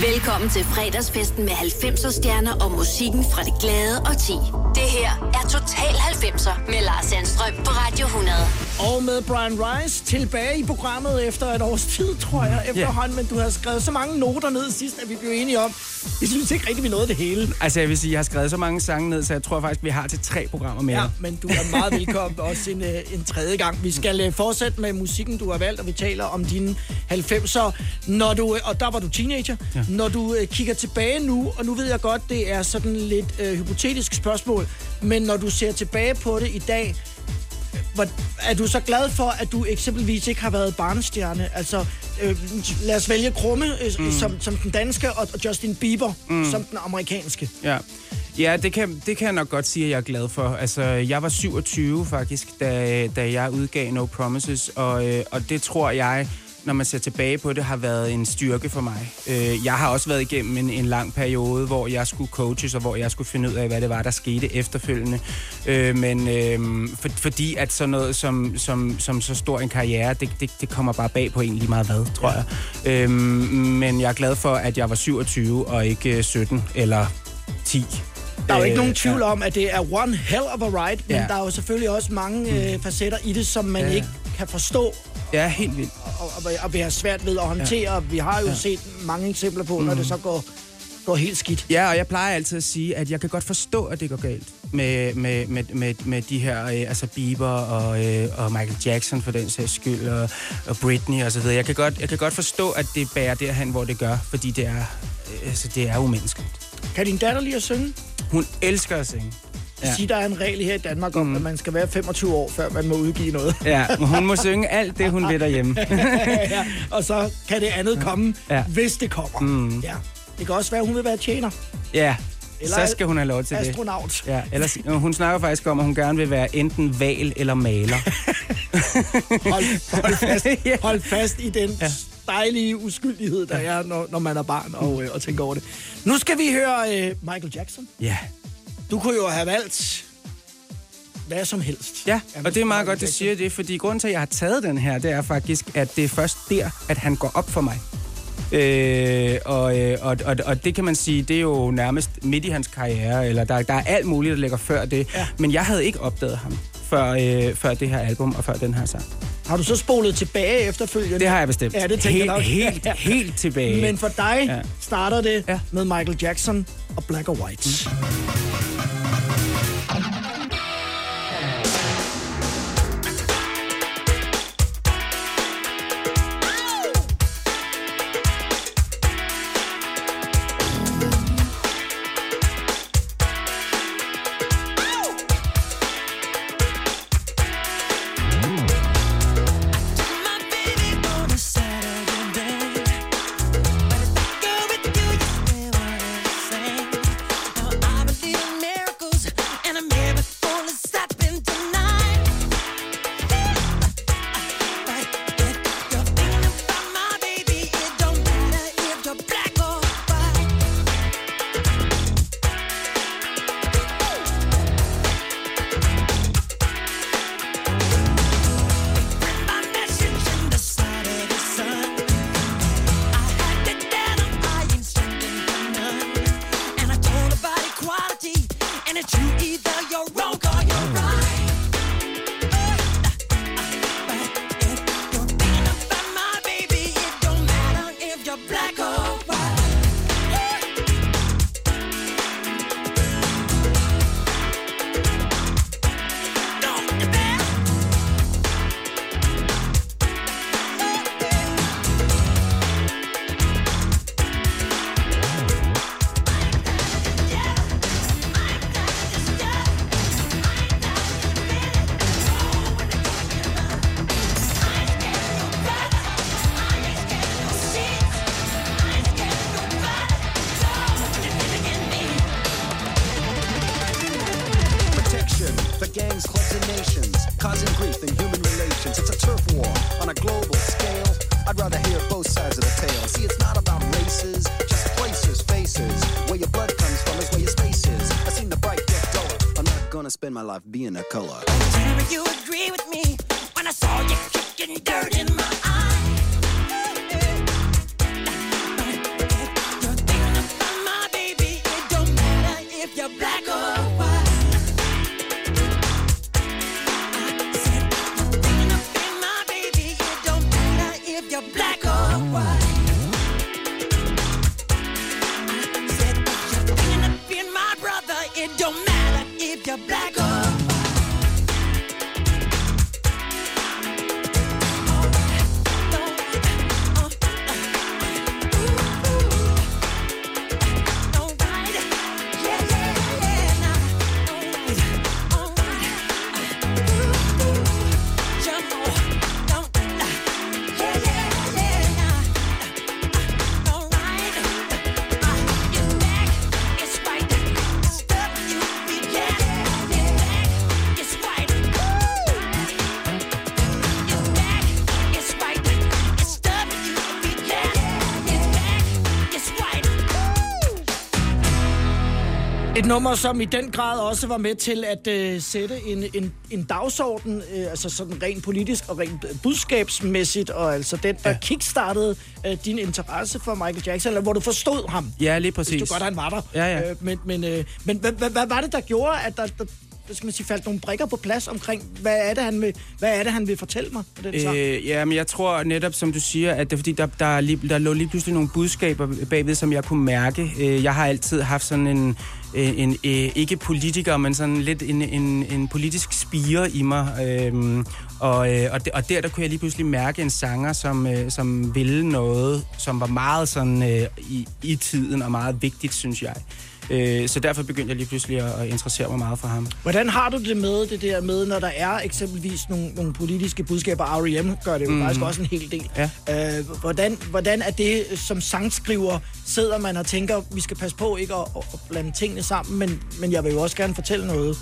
Velkommen til fredagsfesten med 90'er stjerner og musikken fra det glade og ti. Det her er Total 90'er med Lars Sandstrøm på Radio 100. Og med Brian Rice tilbage i programmet efter et års tid, tror jeg, efterhånden. Men du har skrevet så mange noter ned sidst, at vi blev enige om, vi synes ikke rigtig, vi nåede det hele. Altså, jeg vil sige, jeg har skrevet så mange sange ned, så jeg tror faktisk, vi har til tre programmer mere. Ja, men du er meget velkommen (laughs) også en, øh, en tredje gang. Vi skal øh, fortsætte med musikken, du har valgt, og vi taler om dine 90'er. Når du, øh, og der var du teenager. Ja. Når du øh, kigger tilbage nu, og nu ved jeg godt, det er sådan lidt øh, hypotetisk spørgsmål, men når du ser tilbage på det i dag, hvor, er du så glad for, at du eksempelvis ikke har været barnestjerne? Altså, øh, lad os vælge Krumme øh, mm. som, som den danske, og Justin Bieber mm. som den amerikanske. Ja, ja det, kan, det kan jeg nok godt sige, at jeg er glad for. Altså, jeg var 27 faktisk, da, da jeg udgav No Promises, og, øh, og det tror jeg, når man ser tilbage på det, har været en styrke for mig. Øh, jeg har også været igennem en, en lang periode, hvor jeg skulle coaches, og hvor jeg skulle finde ud af, hvad det var, der skete efterfølgende. Øh, men øh, for, fordi at sådan noget som, som, som så stor en karriere, det, det, det kommer bare bag på en lige meget hvad, tror jeg. Øh, men jeg er glad for, at jeg var 27 og ikke øh, 17 eller 10. Der er jo ikke Øh, nogen tvivl om, at det er one hell of a ride, men Ja. der er jo selvfølgelig også mange øh, facetter i det, som man Ja. ikke kan forstå Ja, helt vildt. og, og, og vil have svært ved at håndtere. Ja. Vi har jo ja. set mange eksempler på, når det så går, går helt skidt. Ja, og jeg plejer altid at sige, at jeg kan godt forstå, at det går galt med, med, med, med, med de her, øh, altså Bieber og, øh, og Michael Jackson for den sags skyld, og, og Britney og så videre. Jeg kan, godt, jeg kan godt forstå, at det bærer derhen, hvor det gør, fordi det er, øh, altså, det er umenneskeligt. Kan din datter lige at synge? Hun elsker at synge. Ja. Sige, der er en regel her i Danmark om, mm. at man skal være 25 år, før man må udgive noget. (laughs) Ja, hun må synge alt det, hun vil derhjemme. (laughs) ja, og så kan det andet komme, ja. Hvis det kommer. Mm. Ja. Det kan også være, at hun vil være tjener. Ja, Eller så skal hun have lov til det. astronaut. Ja, ellers, hun snakker faktisk om, at hun gerne vil være enten val eller maler. (laughs) Hold, hold, fast, hold fast i den ja. dejlige uskyldighed, der er, når, når man er barn og, øh, og tænker over det. Nu skal vi høre øh, Michael Jackson. Ja. Du kunne jo have valgt hvad som helst. Ja, og det er meget godt, du Jackson. siger det, fordi grunden til, at jeg har taget den her, det er faktisk, at det er først der, at han går op for mig. Øh, og, øh, og, og, og det kan man sige, det er jo nærmest midt i hans karriere, eller der, der er alt muligt, der ligger før det. Ja. Men jeg havde ikke opdaget ham før, øh, før det her album og før den her sang. Har du så spolet tilbage efterfølgende? Det har jeg bestemt. Ja, det tænker jeg helt, nok. helt, helt tilbage. Men for dig ja. Starter det. Ja. med Michael Jackson og Black or White. Mm. Et nummer, som i den grad også var med til at øh, sætte en, en, en dagsorden, øh, altså sådan rent politisk og rent budskabsmæssigt, og altså den, der ja. kickstartede øh, din interesse for Michael Jackson, eller hvor du forstod ham. Ja, lige præcis. Hvis du godt, han var der. Ja, ja. Øh, men men, øh, men hvad, hvad, hvad var det, der gjorde, at der, der hvad skal man sige, faldt nogle brikker på plads omkring, hvad er det, han vil, hvad er det, han vil fortælle mig på den sang? Øh, ja, men jeg tror netop, som du siger, at det er fordi, der, der, er lige, der lå lige pludselig nogle budskaber bagved, som jeg kunne mærke. Øh, jeg har altid haft sådan en, øh, en øh, ikke politiker, men sådan lidt en, en, en politisk spire i mig. Øh, og, øh, og, de, og der, der kunne jeg lige pludselig mærke en sanger, som, øh, som ville noget, som var meget sådan øh, i, i tiden og meget vigtigt, synes jeg. Øh, så derfor begyndte jeg lige pludselig at, at interessere mig meget for ham. Hvordan har du det med det der med, når der er eksempelvis nogle, nogle politiske budskaber? R.E.M. gør det jo mm. Faktisk også en hel del. Ja. Øh, hvordan, hvordan er det som sangskriver? Sidder man og tænker, vi skal passe på ikke at, at blande tingene sammen, men, men jeg vil jo også gerne fortælle noget.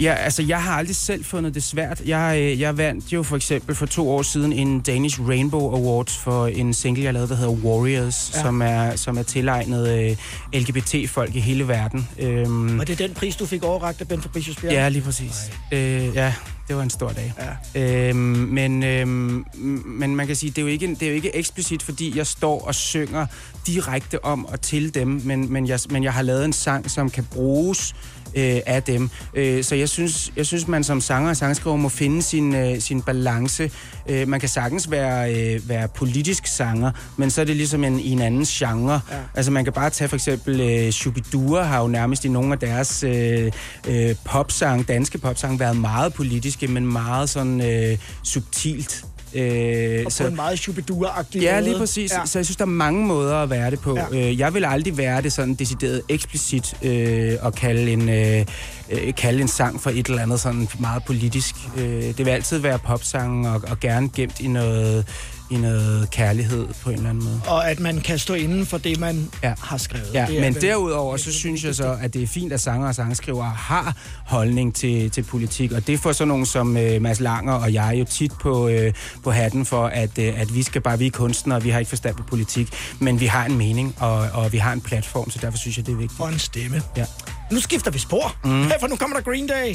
Ja, altså jeg har aldrig selv fundet det svært. Jeg, øh, jeg vandt jo for eksempel for to år siden en Danish Rainbow Awards for en single, jeg lavede, der hedder Warriors, Ja. som, er, som er tilegnet øh, LGBT-folk i hele verden. Øhm, Og det er den pris, du fik overragt af Ben Fabricius Bjerg? Ja, lige præcis. Øh, ja, det var en stor dag. Ja. Øhm, men, øhm, men man kan sige, det er, jo ikke, det er jo ikke eksplicit, fordi jeg står og synger direkte om og til dem, men, men, jeg, men jeg har lavet en sang, som kan bruges øh, af dem. Øh, så jeg synes, jeg synes, man som sanger og sangskriver må finde sin, øh, sin balance. Øh, man kan sagtens være, øh, være politisk sanger, men så er det ligesom en, i en anden genre. Ja. Altså man kan bare tage for eksempel øh, Shubidua har jo nærmest i nogle af deres øh, øh, popsang, danske popsang, været meget politiske, men meget sådan øh, subtilt. Øh, Og på en meget Shubidua-agtig Ja, lige præcis. Ja. Så jeg synes, der er mange måder at være det på. Ja. Øh, jeg vil aldrig være det sådan decideret eksplicit øh, og kalde en, øh, øh, kalde en sang for et eller andet sådan meget politisk. Øh, det vil altid være popsang og, og gerne gemt i noget, i noget kærlighed på en eller anden måde. Og at man kan stå inden for det, man ja. har skrevet. Ja, Det men vel- derudover så synes jeg så, at det er fint, at sanger og sangskrivere har holdning til, til politik, og det får sådan nogen som øh, Mads Langer og jeg jo tit på, øh, på hatten for, at, øh, at vi skal bare, vi er kunstnere, vi har ikke forstand på politik, men vi har en mening, og, og vi har en platform, så derfor synes jeg, det er vigtigt. Og en stemme. Ja. Nu skifter vi spor. Mm. (laughs) For nu kommer der Green Day.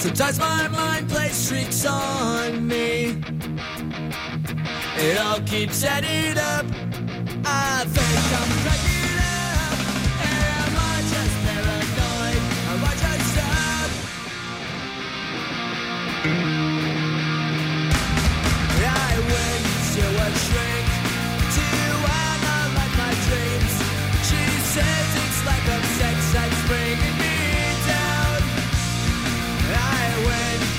Sometimes my mind plays tricks on me. It all keeps adding up. I think I'm cracking up. Am I just paranoid? Am I just up? I went to a shrink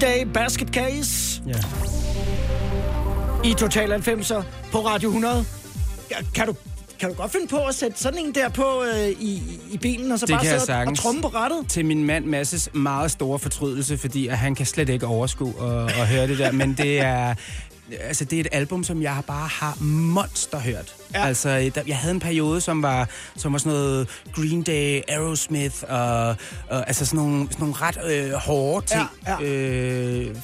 Day Basket Case. Ja. I Total 90'er på Radio 100. Ja, Kan du, kan du godt finde på at sætte sådan en der på øh, i, i bilen, og så Det bare sidde og- tromme på rettet? Til min mand Masses meget store fortrydelse, fordi at han kan slet ikke overskue at, at høre det der. Men det er, altså, det er et album, som jeg bare har monster hørt. Ja. Altså, der, jeg havde en periode, som var, som var sådan noget Green Day, Aerosmith, og, og altså sådan nogle, sådan nogle ret øh, hårde ting. Ja, ja. Øh,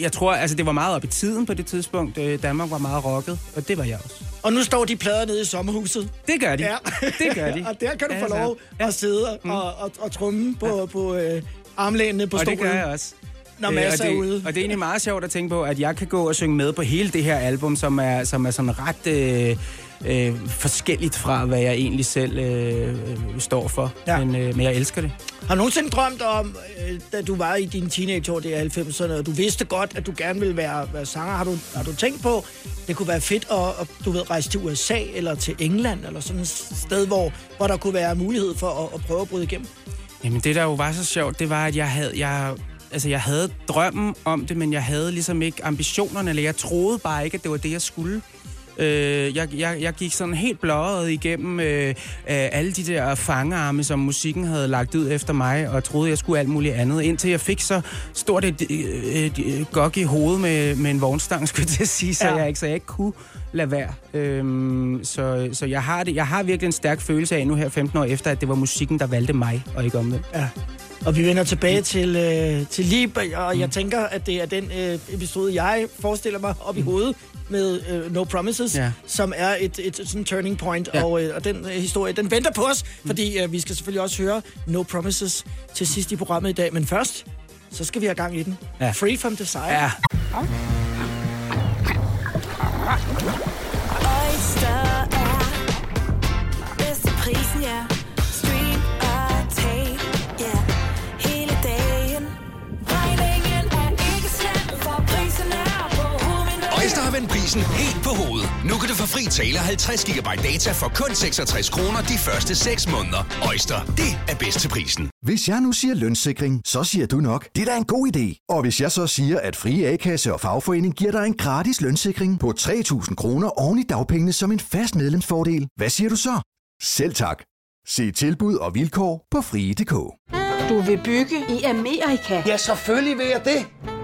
jeg tror, altså det var meget op i tiden på det tidspunkt. Øh, Danmark var meget rocket, og det var jeg også. Og nu står de plader nede i sommerhuset. Det gør de. Ja. Det gør de. (laughs) og der kan du få Altså, lov at sidde og, og, og tromme på, på øh, armlænene på og stolen. det gør jeg også. Når Øh, og er det, ude. Og det er egentlig meget sjovt at tænke på, at jeg kan gå og synge med på hele det her album, som er, som er sådan ret øh, øh, forskelligt fra, hvad jeg egentlig selv øh, øh, står for. Ja. Men, øh, men jeg elsker det. Har du nogensinde drømt om, øh, da du var i dine teenageår, det er 90'erne, og du vidste godt, at du gerne ville være, være sanger. Har du, har du tænkt på, det kunne være fedt at, at du ved, rejse til USA eller til England, eller sådan et sted, hvor, hvor der kunne være mulighed for at, at prøve at bryde igennem? Jamen det, der jo var så sjovt, det var, at jeg havde... Jeg, Altså, jeg havde drømmen om det, men jeg havde ligesom ikke ambitionerne, eller jeg troede bare ikke, at det var det, jeg skulle. Øh, jeg, jeg, jeg gik sådan helt blåret igennem øh, øh, alle de der fangearme, som musikken havde lagt ud efter mig, og troede, jeg skulle alt muligt andet, indtil jeg fik så stort et øh, et gok i hovedet med, med en vognstang, skulle jeg til at sige, så, Ja. jeg, ikke, så jeg ikke kunne lade være. Øhm, så så jeg, har det, jeg har virkelig en stærk følelse af nu her 15 år efter, at det var musikken, der valgte mig, og ikke omvendt. Ja. Og vi vender tilbage til, øh, til Lib, og jeg tænker, at det er den øh, episode, jeg forestiller mig op i hovedet med øh, No Promises, Ja. som er et, et sådan turning point, Ja. og, øh, og den øh, historie, den venter på os, fordi øh, vi skal selvfølgelig også høre No Promises til sidst i programmet i dag. Men først, så skal vi have gang i den. Ja. Free from Desire. Ja. Oyster vendt prisen helt på hovedet. Nu kan du få fri tale 50 GB data for kun 66 kroner de første 6 måneder. Øjster, det er bedst til prisen. Hvis jeg nu siger lønssikring, så siger du nok, det er da en god idé. Og hvis jeg så siger, at Frie A-kasse og fagforening giver dig en gratis lønssikring på 3.000 kroner oven i dagpengene som en fast medlemsfordel, hvad siger du så? Selv tak. Se tilbud og vilkår på frie.dk. Du vil bygge i Amerika? Ja, selvfølgelig vil jeg det.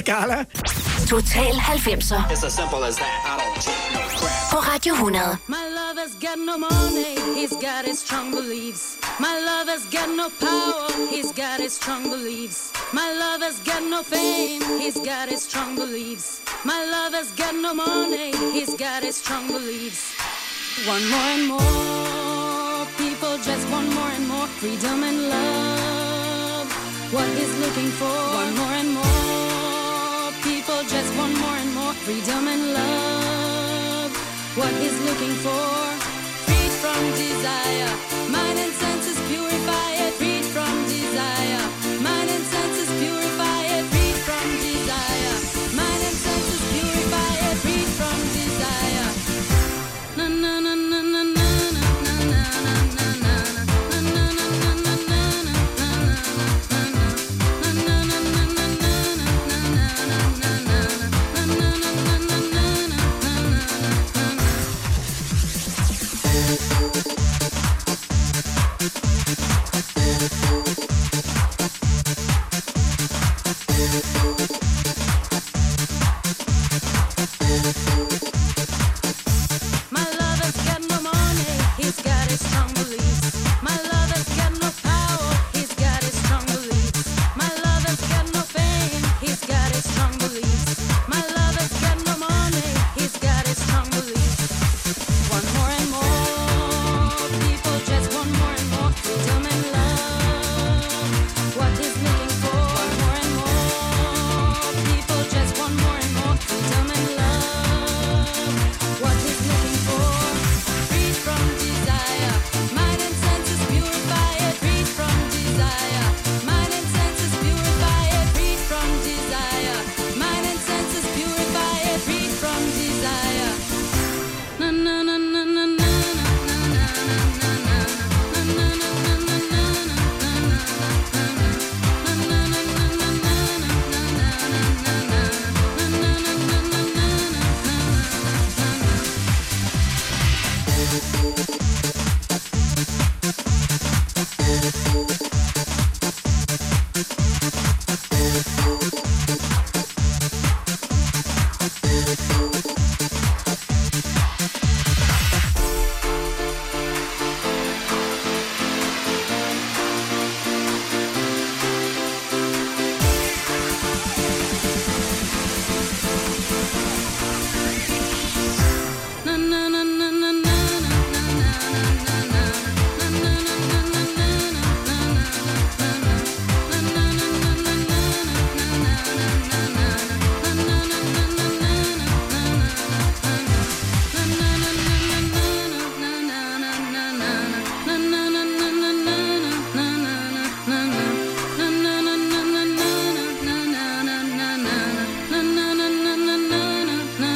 Gala. Total 90'er It's as simple as that. I don't take no crap. på Radio 100. My lover's got no money, he's got his strong beliefs. My lover's got no power, he's got his strong beliefs. My lover's got no fame, he's got his strong beliefs. My lover's got no money, he's got his strong beliefs. One more and more people just want more and more freedom and love. What he's looking for, one more and more just want more and more freedom and love. What he's looking for, freed from desire, mind and senses purify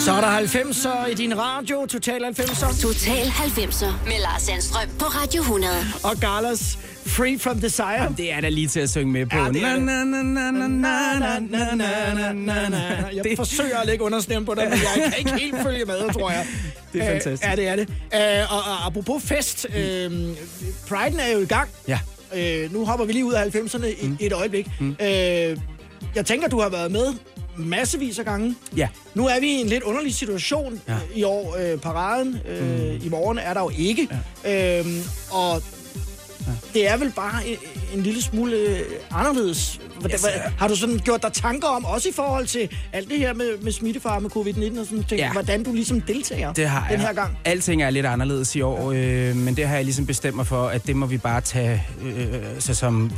Så er der 90'er i din radio, Total 90'er. Total 90'er med Lars Sandstrøm på Radio 100. Og Garlas Free From Desire. Det er da lige til at synge med på. Ja, det er det. Na, na, na, na, na, na, na, na, na, na, na. Jeg Det- forsøger at lægge understemme på det, men jeg kan ikke helt følge med, tror jeg. Det er Øh, fantastisk. Ja, det er det. Øh, og, og apropos fest, øh, Priden er jo i gang. Ja. Øh, nu hopper vi lige ud af 90'erne i Mm. et øjeblik. Mm. Øh, jeg tænker, du har været med massevis af gange. Ja. Nu er vi i en lidt underlig situation Ja. ja. i år. Øh, paraden øh, mm. i morgen er der jo ikke. Ja. Øhm, og ja. det er vel bare en, en lille smule øh, anderledes. Hvordan, Yes, ja. har du sådan gjort dig tanker om, også i forhold til alt det her med, med smittefare med covid-19 og sådan ting, Ja. ja. hvordan du ligesom deltager Det har den jeg. her gang? Alting er lidt anderledes i år, øh, men det har jeg ligesom bestemt mig for, at det må vi bare tage øh, så som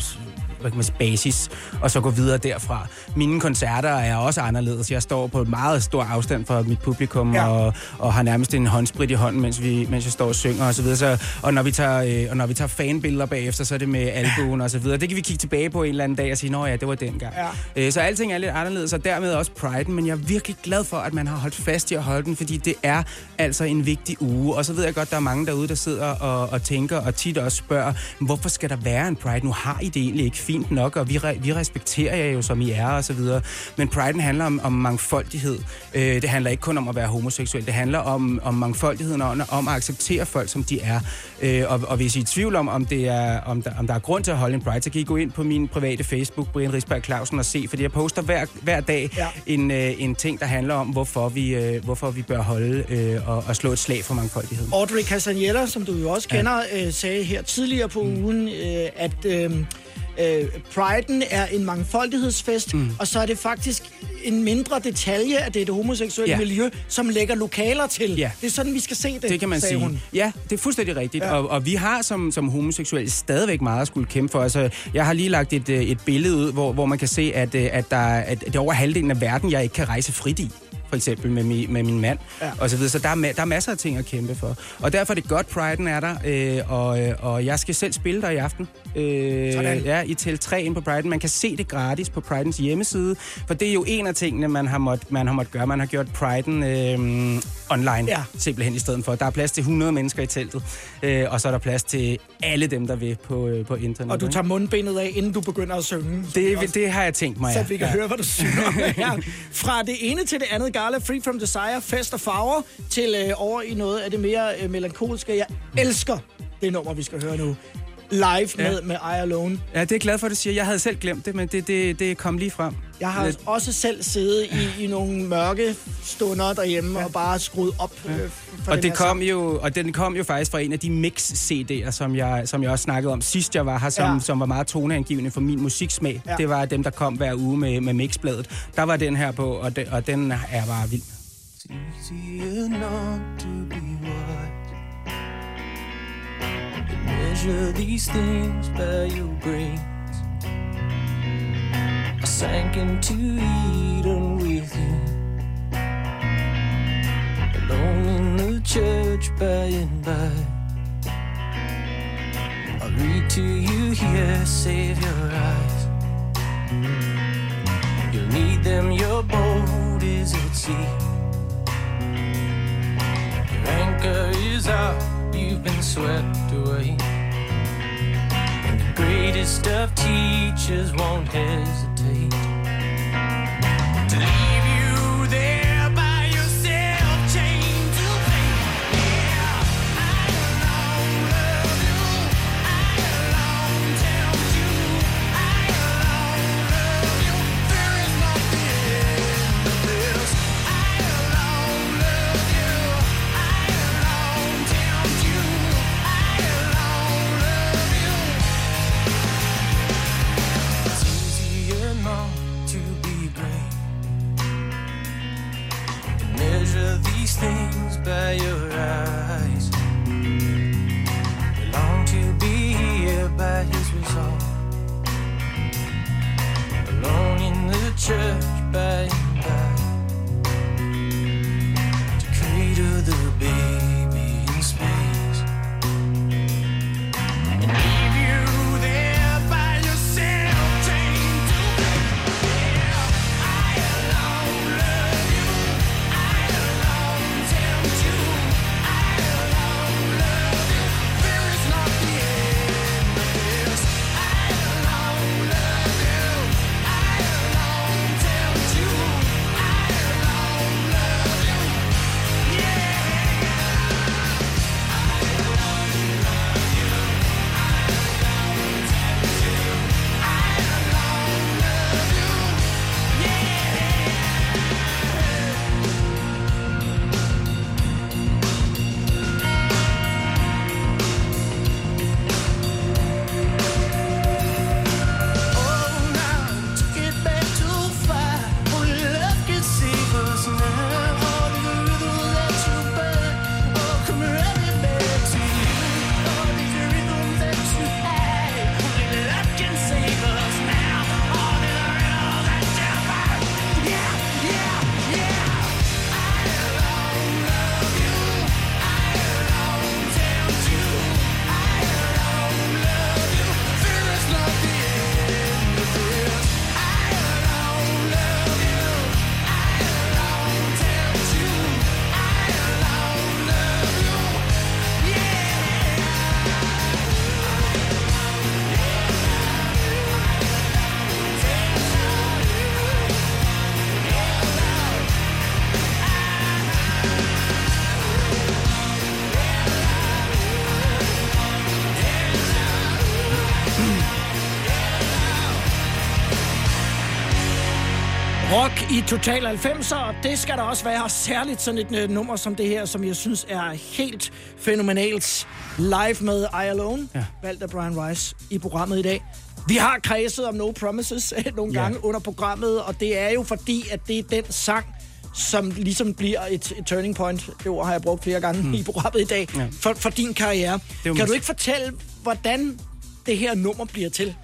hvad kan man sige, basis, og så gå videre derfra. Mine koncerter er også anderledes. Jeg står på et meget stor afstand fra mit publikum, ja. Ja. og, og har nærmest en håndsprit i hånden, mens, vi, mens jeg står og synger og så videre. Så, og, når vi tager, øh, og når vi tager fanbilleder bagefter, så er det med albuen og så videre. Det kan vi kigge tilbage på en eller anden dag og sige, nå ja, det var dengang. Ja. Øh, så alting er lidt anderledes, og dermed også Priden, men jeg er virkelig glad for, at man har holdt fast i at holde den, fordi det er altså en vigtig uge. Og så ved jeg godt, der er mange derude, der sidder og, og tænker, og tit også spørger, hvorfor skal der være en Pride? Nu har I det egentlig ikke fint nok, og vi, re- vi respekterer jer jo, som I er, og så videre. Men Priden handler om, om mangfoldighed. Øh, det handler ikke kun om at være homoseksuel, det handler om, om mangfoldigheden, og om, at acceptere folk, som de er. Øh, og, og hvis I er i tvivl om, om, det er, om, der, om der er grund til at holde en Pride, så kan I gå ind på min private Facebook, Brian Risberg Clausen, og se, fordi jeg poster hver, hver dag ja. Ja. en, øh, en ting, der handler om, hvorfor vi, øh, hvorfor vi bør holde øh, og, og slå et slag for mangfoldigheden. Audrey Castagnetta, som du jo også Ja. kender, øh, sagde her tidligere på mm. ugen, øh, at øh, øh, Priden er en mangfoldighedsfest, mm. og så er det faktisk en mindre detalje, at det er det homoseksuelle Ja. miljø, som lægger lokaler til. Ja. Det er sådan, vi skal se det, Det kan man sige. hun. Ja, det er fuldstændig rigtigt. Ja. Og, og vi har som, som homoseksuelle stadigvæk meget at skulle kæmpe for. Altså, jeg har lige lagt et, øh, et billede ud, hvor, hvor man kan se, at, øh, at, der, er- at det er over halvdelen af verden, jeg ikke kan rejse frit i for eksempel med, mi, med min mand, ja. Og så videre. Så der er, der er masser af ting at kæmpe for. Og derfor er det godt, Priden er der, øh, og, øh, og jeg skal selv spille der i aften. Øh, Sådan. ja, i Tel 3 ind på Priden. Man kan se det gratis på Pridens hjemmeside, for det er jo en af tingene, man har måttet man har måtte gøre. Man har gjort Priden øh, online, Ja. simpelthen i stedet for. Der er plads til 100 mennesker i teltet, øh, og så er der plads til alle dem, der vil på, øh, på internet. Og du tager mundbenet af, inden du begynder at synge. det, det har jeg tænkt mig, så ja. vi kan ja. høre, hvad du synger. (laughs) Fra det ene til det andet gala, Free From Desire, Fest og Farver, til øh, over i noget af det mere øh, melankolske. Jeg elsker det nummer, vi skal høre nu live Ja. med, med I Alone. Ja, det er jeg glad for, at du siger. Jeg havde selv glemt det, men det, det, det kom lige frem. Jeg har Lidt. også selv siddet i, i nogle mørke stunder derhjemme ja. og bare skruet op ja. øh, for Og, den det kom sang. jo, og den kom jo faktisk fra en af de mix-CD'er, som jeg, som jeg også snakkede om sidst, jeg var her, som, Ja. som var meget toneangivende for min musiksmag. Ja. Det var dem, der kom hver uge med, med mixbladet. Der var den her på, og, de, og den er bare vild. easier not to be wise. Measure these things by your grace. I sank into Eden with you. Alone in the church by and by. I read to you here, save your eyes. You'll need them, your boat is at sea. Your anchor is out, you've been swept away. Greatest of teachers won't hesitate. to church bay. I Total 90'er, og det skal der også være. Særligt sådan et øh, nummer som det her, som jeg synes er helt fænomenalt. Live med I Alone, ja. valgt af Brian Rice i programmet i dag. Vi har kredset om No Promises (laughs) nogle Ja. gange under programmet, og det er jo fordi, at det er den sang, som ligesom bliver et, et turning point. Det ord har jeg brugt flere gange mm. i programmet i dag, Ja. for, for din karriere. Kan du ikke fortælle, hvordan det her nummer bliver til?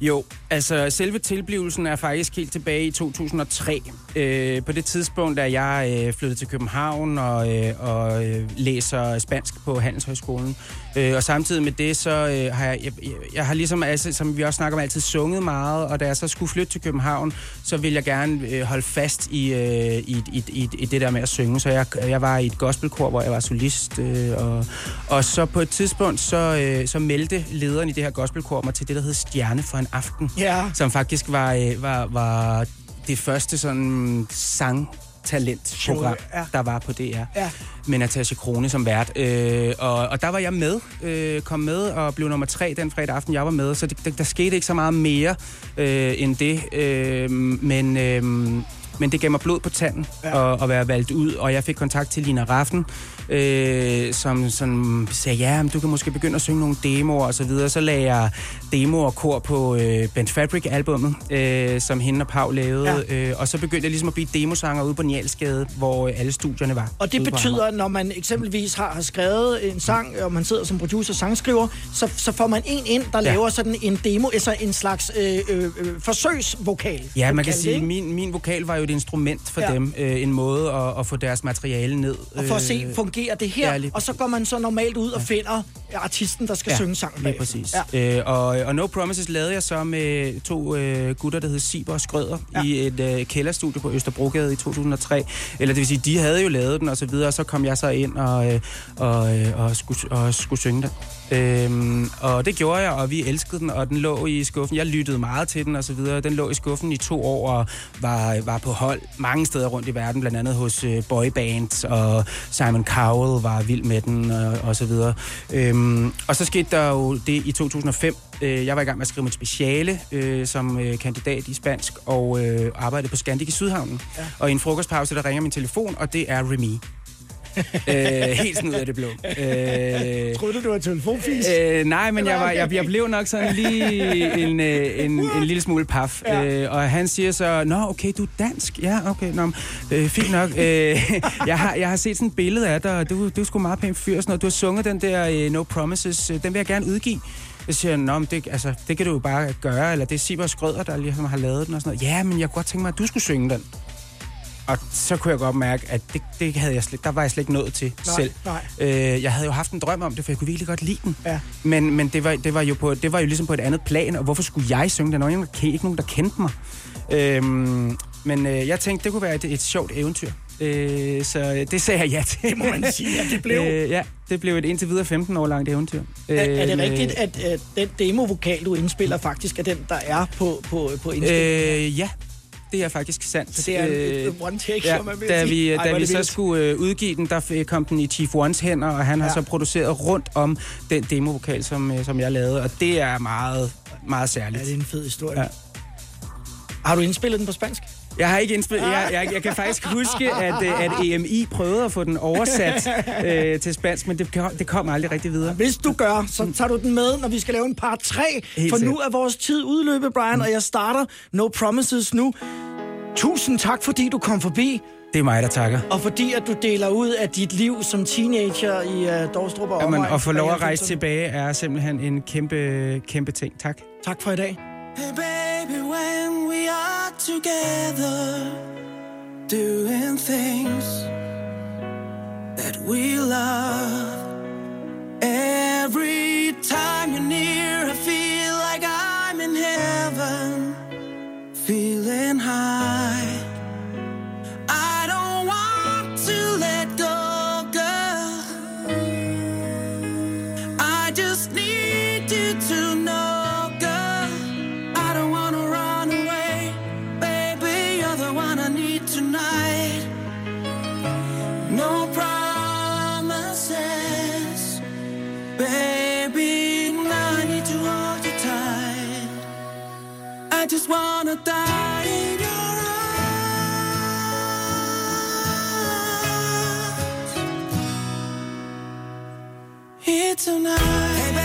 Jo, altså selve tilblivelsen er faktisk helt tilbage i 2003. Øh, på det tidspunkt, da jeg øh, flyttede til København og, øh, og øh, læser spansk på Handelshøjskolen. Øh, og samtidig med det, så øh, har jeg, jeg, jeg, jeg har ligesom, altså, som vi også snakker om, altid sunget meget. Og da jeg så skulle flytte til København, så ville jeg gerne øh, holde fast i, øh, i, i, i, i det der med at synge. Så jeg, jeg var i et gospelkor, hvor jeg var solist. Øh, og, og så på et tidspunkt, så, øh, så meldte lederen i det her gospelkor mig til det, der hed Stjerne for en aften. Ja. Som faktisk var, øh, var, var det første sådan sang talentprogram, Ja. der var på DR. Ja. Med Natasha Krone som vært. Øh, og, og der var jeg med, øh, kom med og blev nummer tre den fredag aften, jeg var med. Så det, der, der skete ikke så meget mere øh, end det. Øh, men... Øh, men det gav mig blod på tanden ja. at, at være valgt ud, og jeg fik kontakt til Lina Raffen, øh, som, som sagde, ja, men du kan måske begynde at synge nogle demoer og så videre. Så lagde jeg demo og kor på øh, Ben Fabric-albummet, øh, som hende og Pau lavede, ja. øh, og så begyndte jeg ligesom at blive demosanger ude på Nialsgade, hvor øh, alle studierne var. Og det betyder, når man eksempelvis har, har skrevet en sang, og man sidder som producer og sangskriver, så, så får man en ind, der Ja. laver sådan en demo, altså en slags øh, øh, øh, forsøgsvokal. Ja, man kan det, sige, at min, min vokal var jo et instrument for ja. Dem. Øh, en måde at, at få deres materiale ned. Og for at se, Øh, fungerer det her? ja, og så går man så normalt ud og finder artisten, der skal ja, synge sangen lige præcis. Ja. Ja. Øh, og, og No Promises lavede jeg så med to øh, gutter, der hed Siber og Skrøder, ja. i et øh, kælderstudie på Østerbrogade i 2003. Eller det vil sige, de havde jo lavet den og så videre, og så kom jeg så ind og, øh, og, øh, og, skulle, og skulle synge den. Øhm, og det gjorde jeg, og vi elskede den, og den lå i skuffen. Jeg lyttede meget til den og så videre. Den lå i skuffen i to år og var, var på hold mange steder rundt i verden, blandt andet hos øh, boybands, og Simon Cowell var vild med den og, og så videre. Øhm, og så skete der jo det i 2005. Øh, jeg var i gang med at skrive mit speciale øh, som øh, kandidat i spansk, og øh, arbejdede på Scandic i Sydhavnen. Ja. Og i en frokostpause, der ringer min telefon, og det er Remy. (laughs) øh, helt sådan ud af det blå. Øh, Troede du, du var telefonfis? Øh, nej, men jeg, var, jeg, jeg blev nok sådan lige en, øh, en, en lille smule paf. Ja. Øh, og han siger så, Nå, okay, du er dansk. Ja, okay, nå, øh, fint nok. Øh, (laughs) jeg, har, jeg har set sådan et billede af dig, og du, du er sgu meget pænt fyr. og. Du har sunget den der øh, No Promises. øh, Den vil jeg gerne udgive. Jeg siger, Nå, men det, altså, det kan du jo bare gøre, eller det er Siver Skrøder, der ligesom har lavet den og sådan noget. Ja, men jeg kunne godt tænke mig, at du skulle synge den. Og så kunne jeg godt mærke, at det, det havde jeg slet, der var jeg slet ikke nået til Nej, selv. nej. Øh, jeg havde jo haft en drøm om det, for jeg kunne virkelig godt lide den. Ja. Men, men det, var, det, var jo på, det var jo ligesom på et andet plan, og hvorfor skulle jeg synge den? Der var ikke nogen, der kendte mig. Øhm, men øh, jeg tænkte, det kunne være et, et sjovt eventyr. Øh, så det sagde jeg ja til. Det må man sige, at det blev. (laughs) øh, ja, det blev et indtil videre 15 år langt eventyr. Er, er det med- rigtigt, at, at den demovokal, du indspiller, faktisk er den, der er på, på, på indspillingen? Øh, ja, det er faktisk sandt. Så det er en- et- one take, ja, som man vil da vi, Ej, da vi så vildt. skulle øh, udgive den, der f- kom den i Chief Ones hænder, og han har Ja. så produceret rundt om den demovokal, som, øh, som jeg lavede, og det er meget, meget særligt. Ja, det er en fed historie. Ja. Har du indspillet den på spansk? Jeg har ikke indspillet. Jeg, jeg, jeg kan faktisk huske, at, øh, at EMI prøvede at få den oversat (laughs) øh, til spansk, men det, det kom aldrig rigtig videre. Hvis du gør, så tager du den med, når vi skal lave en par 3. Helt For nu er vores tid udløbet, Brian, og jeg starter No Promises nu. Tusind tak, fordi du kom forbi, Det er mig, der takker. og fordi at du deler ud af dit liv som teenager i uh, Dorstrup og Jamen, at få lov at rejse 90'erne. tilbage er simpelthen en kæmpe, kæmpe ting. Tak. Tak for i dag. Hey baby, when we are together, doing things that we love. Every time you're near, I feel like I'm in heaven, feeling high. I just wanna die in your arms here tonight. Hey,